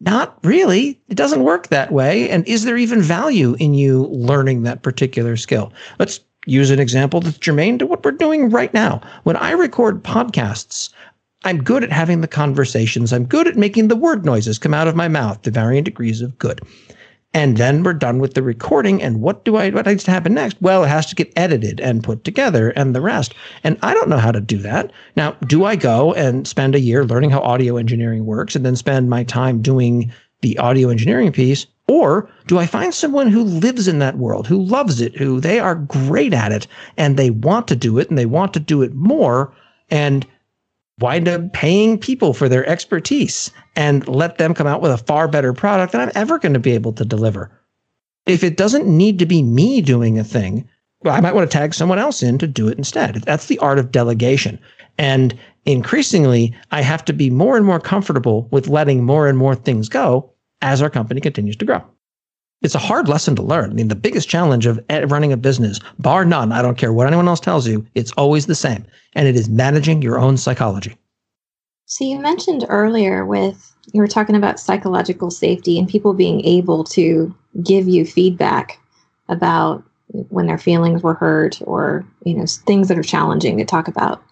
not really. It doesn't work that way. And is there even value in you learning that particular skill? Let's use an example that's germane to what we're doing right now. When I record podcasts, I'm good at having the conversations. I'm good at making the word noises come out of my mouth to varying degrees of good. And then we're done with the recording. And what do I what needs to happen next? Well, it has to get edited and put together and the rest. And I don't know how to do that. Now, do I go and spend a year learning how audio engineering works and then spend my time doing the audio engineering piece? Or do I find someone who lives in that world, who loves it, who they are great at it and they want to do it and they want to do it more and wind up paying people for their expertise and let them come out with a far better product than I'm ever going to be able to deliver. If it doesn't need to be me doing a thing, well, I might want to tag someone else in to do it instead. That's the art of delegation. And increasingly, I have to be more and more comfortable with letting more and more things go as our company continues to grow. It's a hard lesson to learn. I mean, the biggest challenge of running a business, bar none, I don't care what anyone else tells you, it's always the same. And it is managing your own psychology. So you mentioned earlier with you were talking about psychological safety and people being able to give you feedback about when their feelings were hurt or you know things that are challenging to talk about.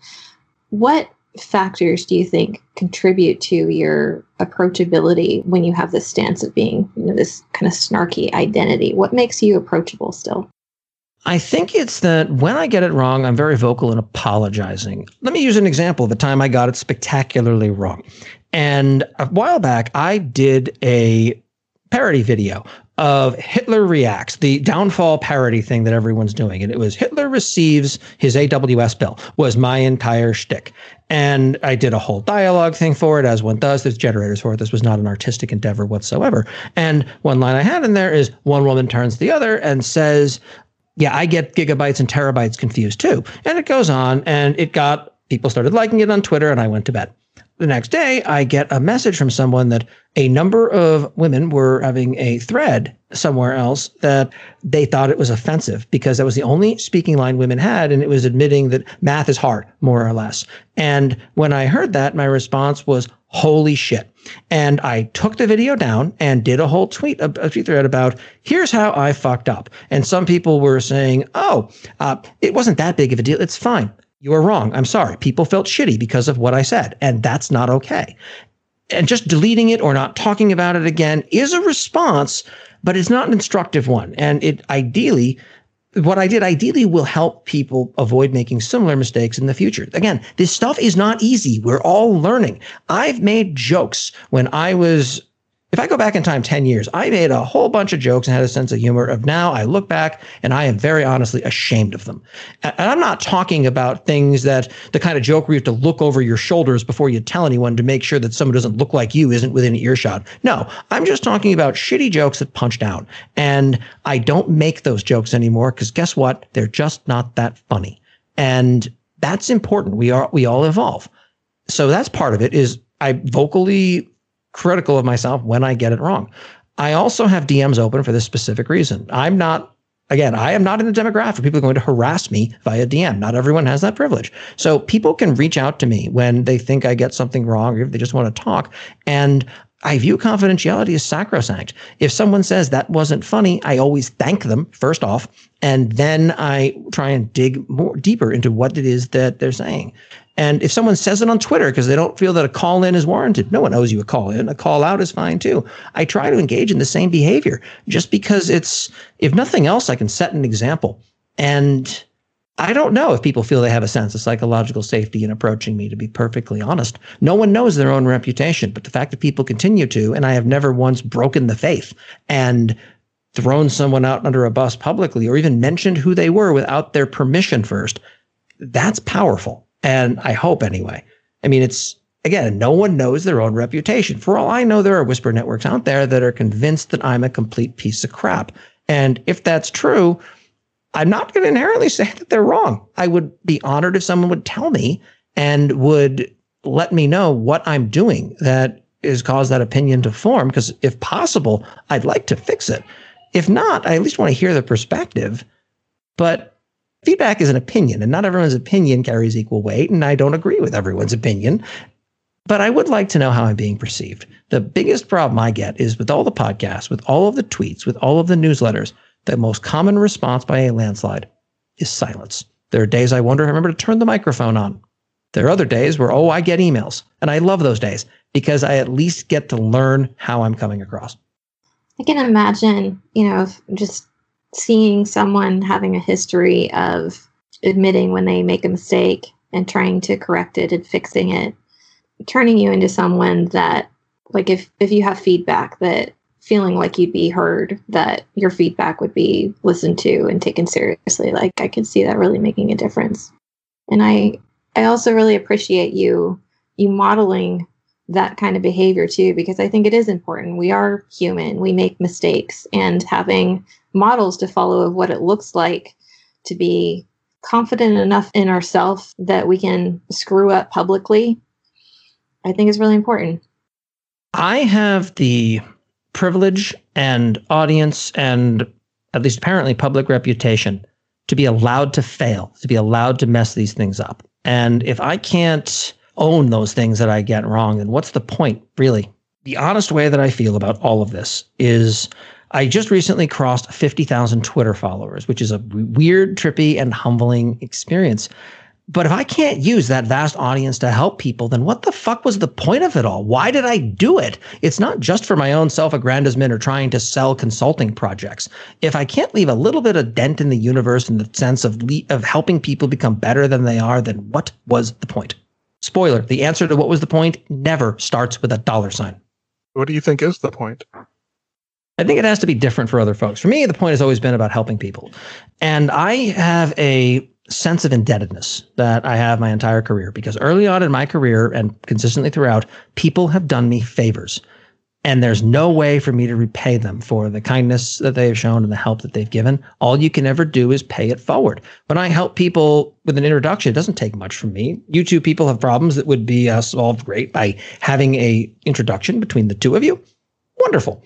What factors do you think contribute to your approachability when you have this stance of being you know this kind of snarky identity? What makes you approachable still? I think it's that when I get it wrong, I'm very vocal in apologizing. Let me use an example of the time I got it spectacularly wrong. And a while back, I did a parody video of Hitler Reacts, the downfall parody thing that everyone's doing. And it was Hitler receives his AWS bill, was my entire shtick. And I did a whole dialogue thing for it, as one does. There's generators for it. This was not an artistic endeavor whatsoever. And one line I had in there is one woman turns the other and says, yeah, I get gigabytes and terabytes confused too. And it goes on and it got people started liking it on Twitter and I went to bed. The next day, I get a message from someone that a number of women were having a thread somewhere else that they thought it was offensive because that was the only speaking line women had. And it was admitting that math is hard, more or less. And when I heard that, my response was, holy shit. And I took the video down and did a whole tweet, a, tweet thread about here's how I fucked up. And some people were saying, oh, uh, it wasn't that big of a deal. It's fine. You are wrong. I'm sorry. People felt shitty because of what I said, and that's not okay. And just deleting it or not talking about it again is a response, but it's not an instructive one. And it ideally, what I did ideally will help people avoid making similar mistakes in the future. Again, this stuff is not easy. We're all learning. I've made jokes when I was if I go back in time 10 years, I made a whole bunch of jokes and had a sense of humor of now I look back and I am very honestly ashamed of them. And I'm not talking about things that the kind of joke where you have to look over your shoulders before you tell anyone to make sure that someone doesn't look like you isn't within earshot. No, I'm just talking about shitty jokes that punch down. And I don't make those jokes anymore because guess what? They're just not that funny. And that's important. We are, we all evolve. So that's part of it is I vocally critical of myself when I get it wrong. I also have DMs open for this specific reason. I'm not again, I am not in the demographic. People are going to harass me via DM. Not everyone has that privilege. So people can reach out to me when they think I get something wrong or if they just want to talk. And I view confidentiality as sacrosanct. If someone says that wasn't funny, I always thank them first off, and then I try and dig more deeper into what it is that they're saying. And if someone says it on Twitter because they don't feel that a call in is warranted, no one owes you a call in. A call out is fine too. I try to engage in the same behavior just because it's, if nothing else, I can set an example. And I don't know if people feel they have a sense of psychological safety in approaching me, to be perfectly honest. No one knows their own reputation, but the fact that people continue to, and I have never once broken the faith and thrown someone out under a bus publicly or even mentioned who they were without their permission first, that's powerful. And I hope anyway. I mean, it's again, no one knows their own reputation. For all I know, there are whisper networks out there that are convinced that I'm a complete piece of crap. And if that's true, I'm not going to inherently <laughs> say that they're wrong. I would be honored if someone would tell me and would let me know what I'm doing that has caused that opinion to form. Because if possible, I'd like to fix it. If not, I at least want to hear the perspective. But feedback is an opinion, and not everyone's opinion carries equal weight. And I don't agree with everyone's opinion, but I would like to know how I'm being perceived. The biggest problem I get is with all the podcasts, with all of the tweets, with all of the newsletters, the most common response by a landslide is silence. There are days I wonder, I remember to turn the microphone on. There are other days where, oh, I get emails. And I love those days because I at least get to learn how I'm coming across. I can imagine, you know, just seeing someone having a history of admitting when they make a mistake and trying to correct it and fixing it, turning you into someone that, like, if if you have feedback that feeling like you'd be heard, that your feedback would be listened to and taken seriously. Like I could see that really making a difference. And I I also really appreciate you you modeling that kind of behavior too because I think it is important. We are human. We make mistakes and having models to follow of what it looks like to be confident enough in ourselves that we can screw up publicly I think is really important. I have the privilege and audience and at least apparently public reputation to be allowed to fail, to be allowed to mess these things up. And if I can't own those things that I get wrong, then what's the point, really? The honest way that I feel about all of this is I just recently crossed 50,000 Twitter followers, which is a weird, trippy, and humbling experience. But if I can't use that vast audience to help people, then what the fuck was the point of it all? Why did I do it? It's not just for my own self aggrandizement or trying to sell consulting projects. If I can't leave a little bit of dent in the universe in the sense of le- of helping people become better than they are, then what was the point? Spoiler, the answer to what was the point never starts with a dollar sign. What do you think is the point? I think it has to be different for other folks. For me, the point has always been about helping people. And I have a sense of indebtedness that I have my entire career because early on in my career and consistently throughout, people have done me favors. And there's no way for me to repay them for the kindness that they have shown and the help that they've given. All you can ever do is pay it forward. When I help people with an introduction, it doesn't take much from me. You two people have problems that would be uh, solved great by having a introduction between the two of you. Wonderful.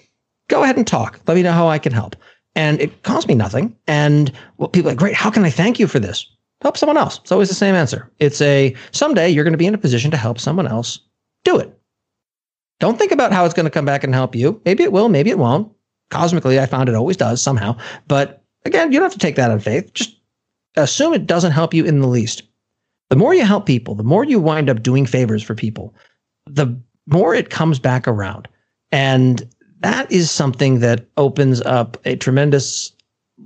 Go ahead and talk. Let me know how I can help and it costs me nothing. And people are like, great, how can I thank you for this? Help someone else. It's always the same answer. It's a someday you're going to be in a position to help someone else. Do it. Don't think about how it's going to come back and help you. Maybe it will, maybe it won't. Cosmically, I found it always does somehow. But again, you don't have to take that on faith. Just assume it doesn't help you in the least. The more you help people, the more you wind up doing favors for people, the more it comes back around. And that is something that opens up a tremendous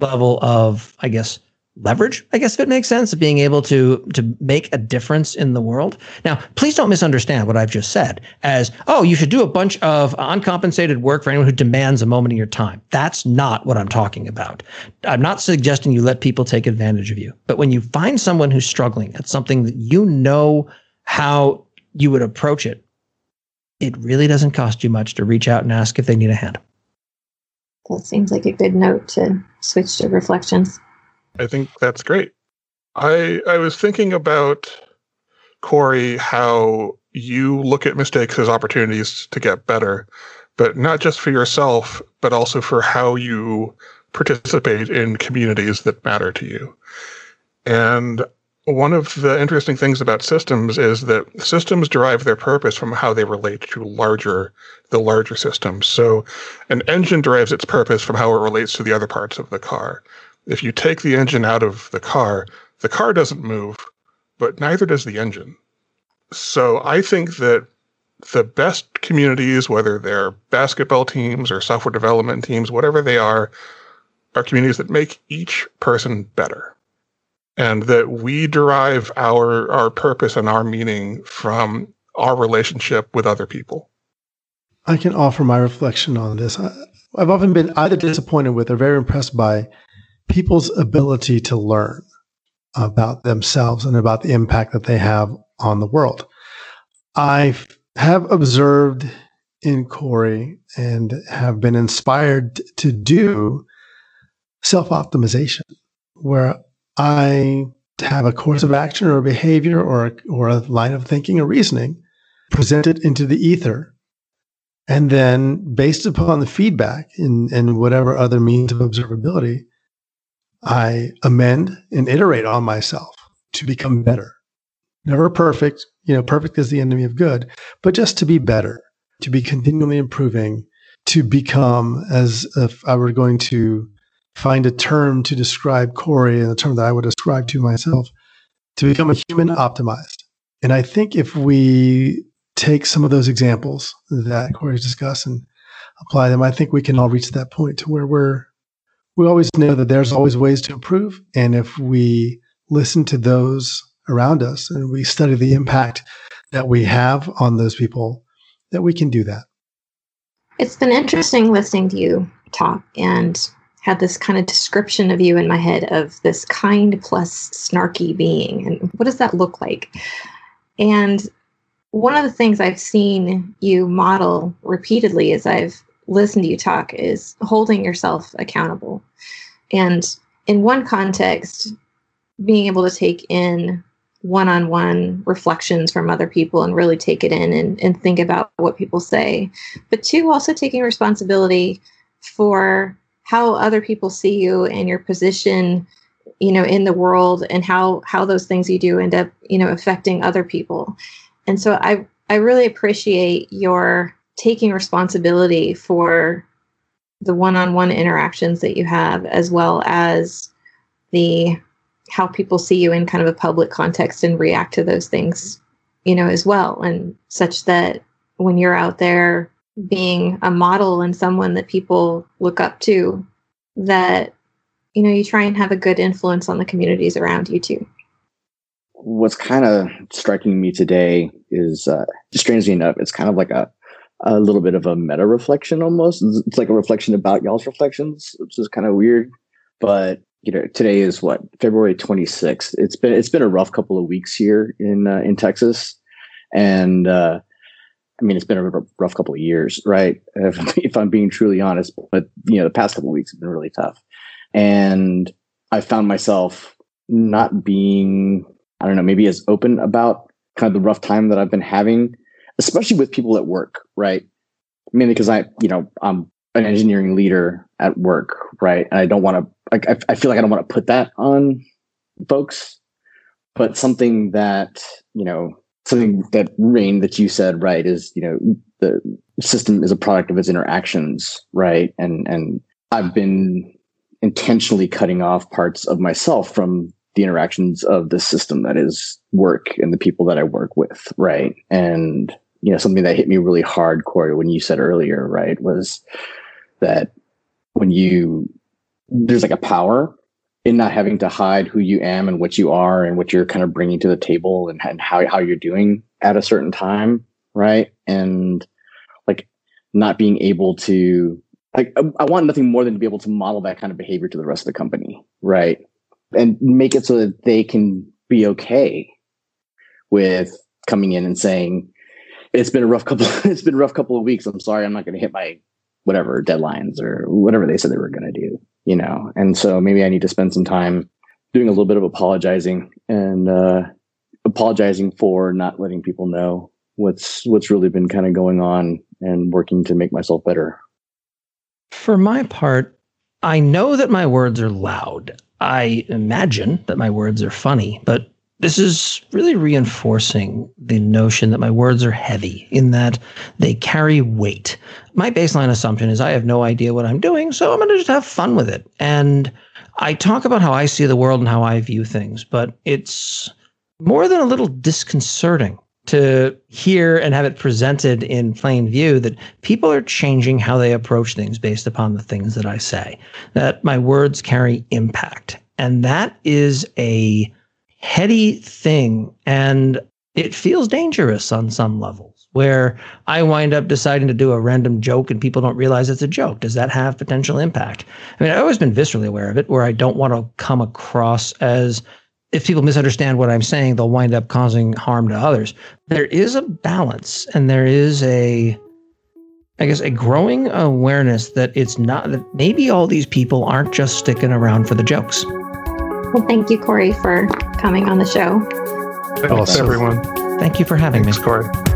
level of, I guess, leverage, I guess if it makes sense, of being able to to make a difference in the world. Now, please don't misunderstand what I've just said as, oh, you should do a bunch of uncompensated work for anyone who demands a moment of your time. That's not what I'm talking about. I'm not suggesting you let people take advantage of you. But when you find someone who's struggling at something that you know how you would approach it, it really doesn't cost you much to reach out and ask if they need a hand. That seems like a good note to switch to reflections. I think that's great. I I was thinking about Corey how you look at mistakes as opportunities to get better, but not just for yourself, but also for how you participate in communities that matter to you. And one of the interesting things about systems is that systems derive their purpose from how they relate to larger the larger systems. So an engine derives its purpose from how it relates to the other parts of the car. If you take the engine out of the car, the car doesn't move, but neither does the engine. So I think that the best communities, whether they're basketball teams or software development teams, whatever they are, are communities that make each person better and that we derive our our purpose and our meaning from our relationship with other people. I can offer my reflection on this. I, I've often been either disappointed with or very impressed by people's ability to learn about themselves and about the impact that they have on the world. I have observed in Corey and have been inspired to do self optimization, where I have a course of action or a behavior or a, or a line of thinking or reasoning presented into the ether. And then, based upon the feedback and, and whatever other means of observability, I amend and iterate on myself to become better. Never perfect, you know, perfect is the enemy of good, but just to be better, to be continually improving, to become, as if I were going to find a term to describe Corey and a term that I would ascribe to myself to become a human optimized. And I think if we take some of those examples that Corey's discussed and apply them, I think we can all reach that point to where we're we always know that there's always ways to improve, and if we listen to those around us and we study the impact that we have on those people, that we can do that. It's been interesting listening to you talk and had this kind of description of you in my head of this kind plus snarky being. And what does that look like? And one of the things I've seen you model repeatedly as I've listened to you talk is holding yourself accountable. And in one context, being able to take in one on one reflections from other people and really take it in and, and think about what people say. But two, also taking responsibility for how other people see you and your position you know in the world and how how those things you do end up you know affecting other people and so i i really appreciate your taking responsibility for the one-on-one interactions that you have as well as the how people see you in kind of a public context and react to those things you know as well. And such that when you're out there being a model and someone that people look up to that you know you try and have a good influence on the communities around you too. What's kind of striking me today is uh, strangely enough it's kind of like a a little bit of a meta reflection almost. It's like a reflection about y'all's reflections which is kind of weird. But you know today is what february 26th it's been it's been a rough couple of weeks here in uh, in texas. And uh I mean, it's been a rough couple of years, right? If, <laughs> if, I'm being truly honest, but you know, the past couple of weeks have been really tough, and I found myself not being, I don't know, maybe as open about kind of the rough time that I've been having, especially with people at work, right? Mainly because I, you know, I'm an engineering leader at work, right? And I don't want to, I, I feel like I don't want to put that on folks, but something that, you know, something that Rein that you said right is you know the system is a product of its interactions right and and I've been intentionally cutting off parts of myself from the interactions of the system that is work and the people that I work with right and you know something that hit me really hard Corey when you said earlier right was that when you there's like a power in not having to hide who you am and what you are and what you're kind of bringing to the table and, and how, how you're doing at a certain time right? And like not being able to like I want nothing more than to be able to model that kind of behavior to the rest of the company right? And make it so that they can be okay with coming in and saying it's been a rough couple <laughs> it's been a rough couple of weeks. I'm sorry i'm not going to hit my whatever deadlines or whatever they said they were going to do you know? And so maybe i need to spend some time doing a little bit of apologizing and uh, apologizing for not letting people know what's what's really been kind of going on and working to make myself better. For my part i know that my words are loud. I imagine that my words are funny but this is really reinforcing the notion that my words are heavy in that they carry weight. My baseline assumption is I have no idea what I'm doing, so I'm going to just have fun with it. And I talk about how I see the world and how I view things, but it's more than a little disconcerting to hear and have it presented in plain view that people are changing how they approach things based upon the things that I say, that my words carry impact. And that is a heady thing and it feels dangerous on some levels where I wind up deciding to do a random joke and people don't realize it's a joke. Does that have potential impact? I mean, I've always been viscerally aware of it where I don't want to come across as if people misunderstand what I'm saying, they'll wind up causing harm to others. There is a balance and there is a I guess a growing awareness that it's not that maybe all these people aren't just sticking around for the jokes. Well, thank you, Corey, for coming on the show. Thanks, everyone. Thank you for having Thanks, me. Corey.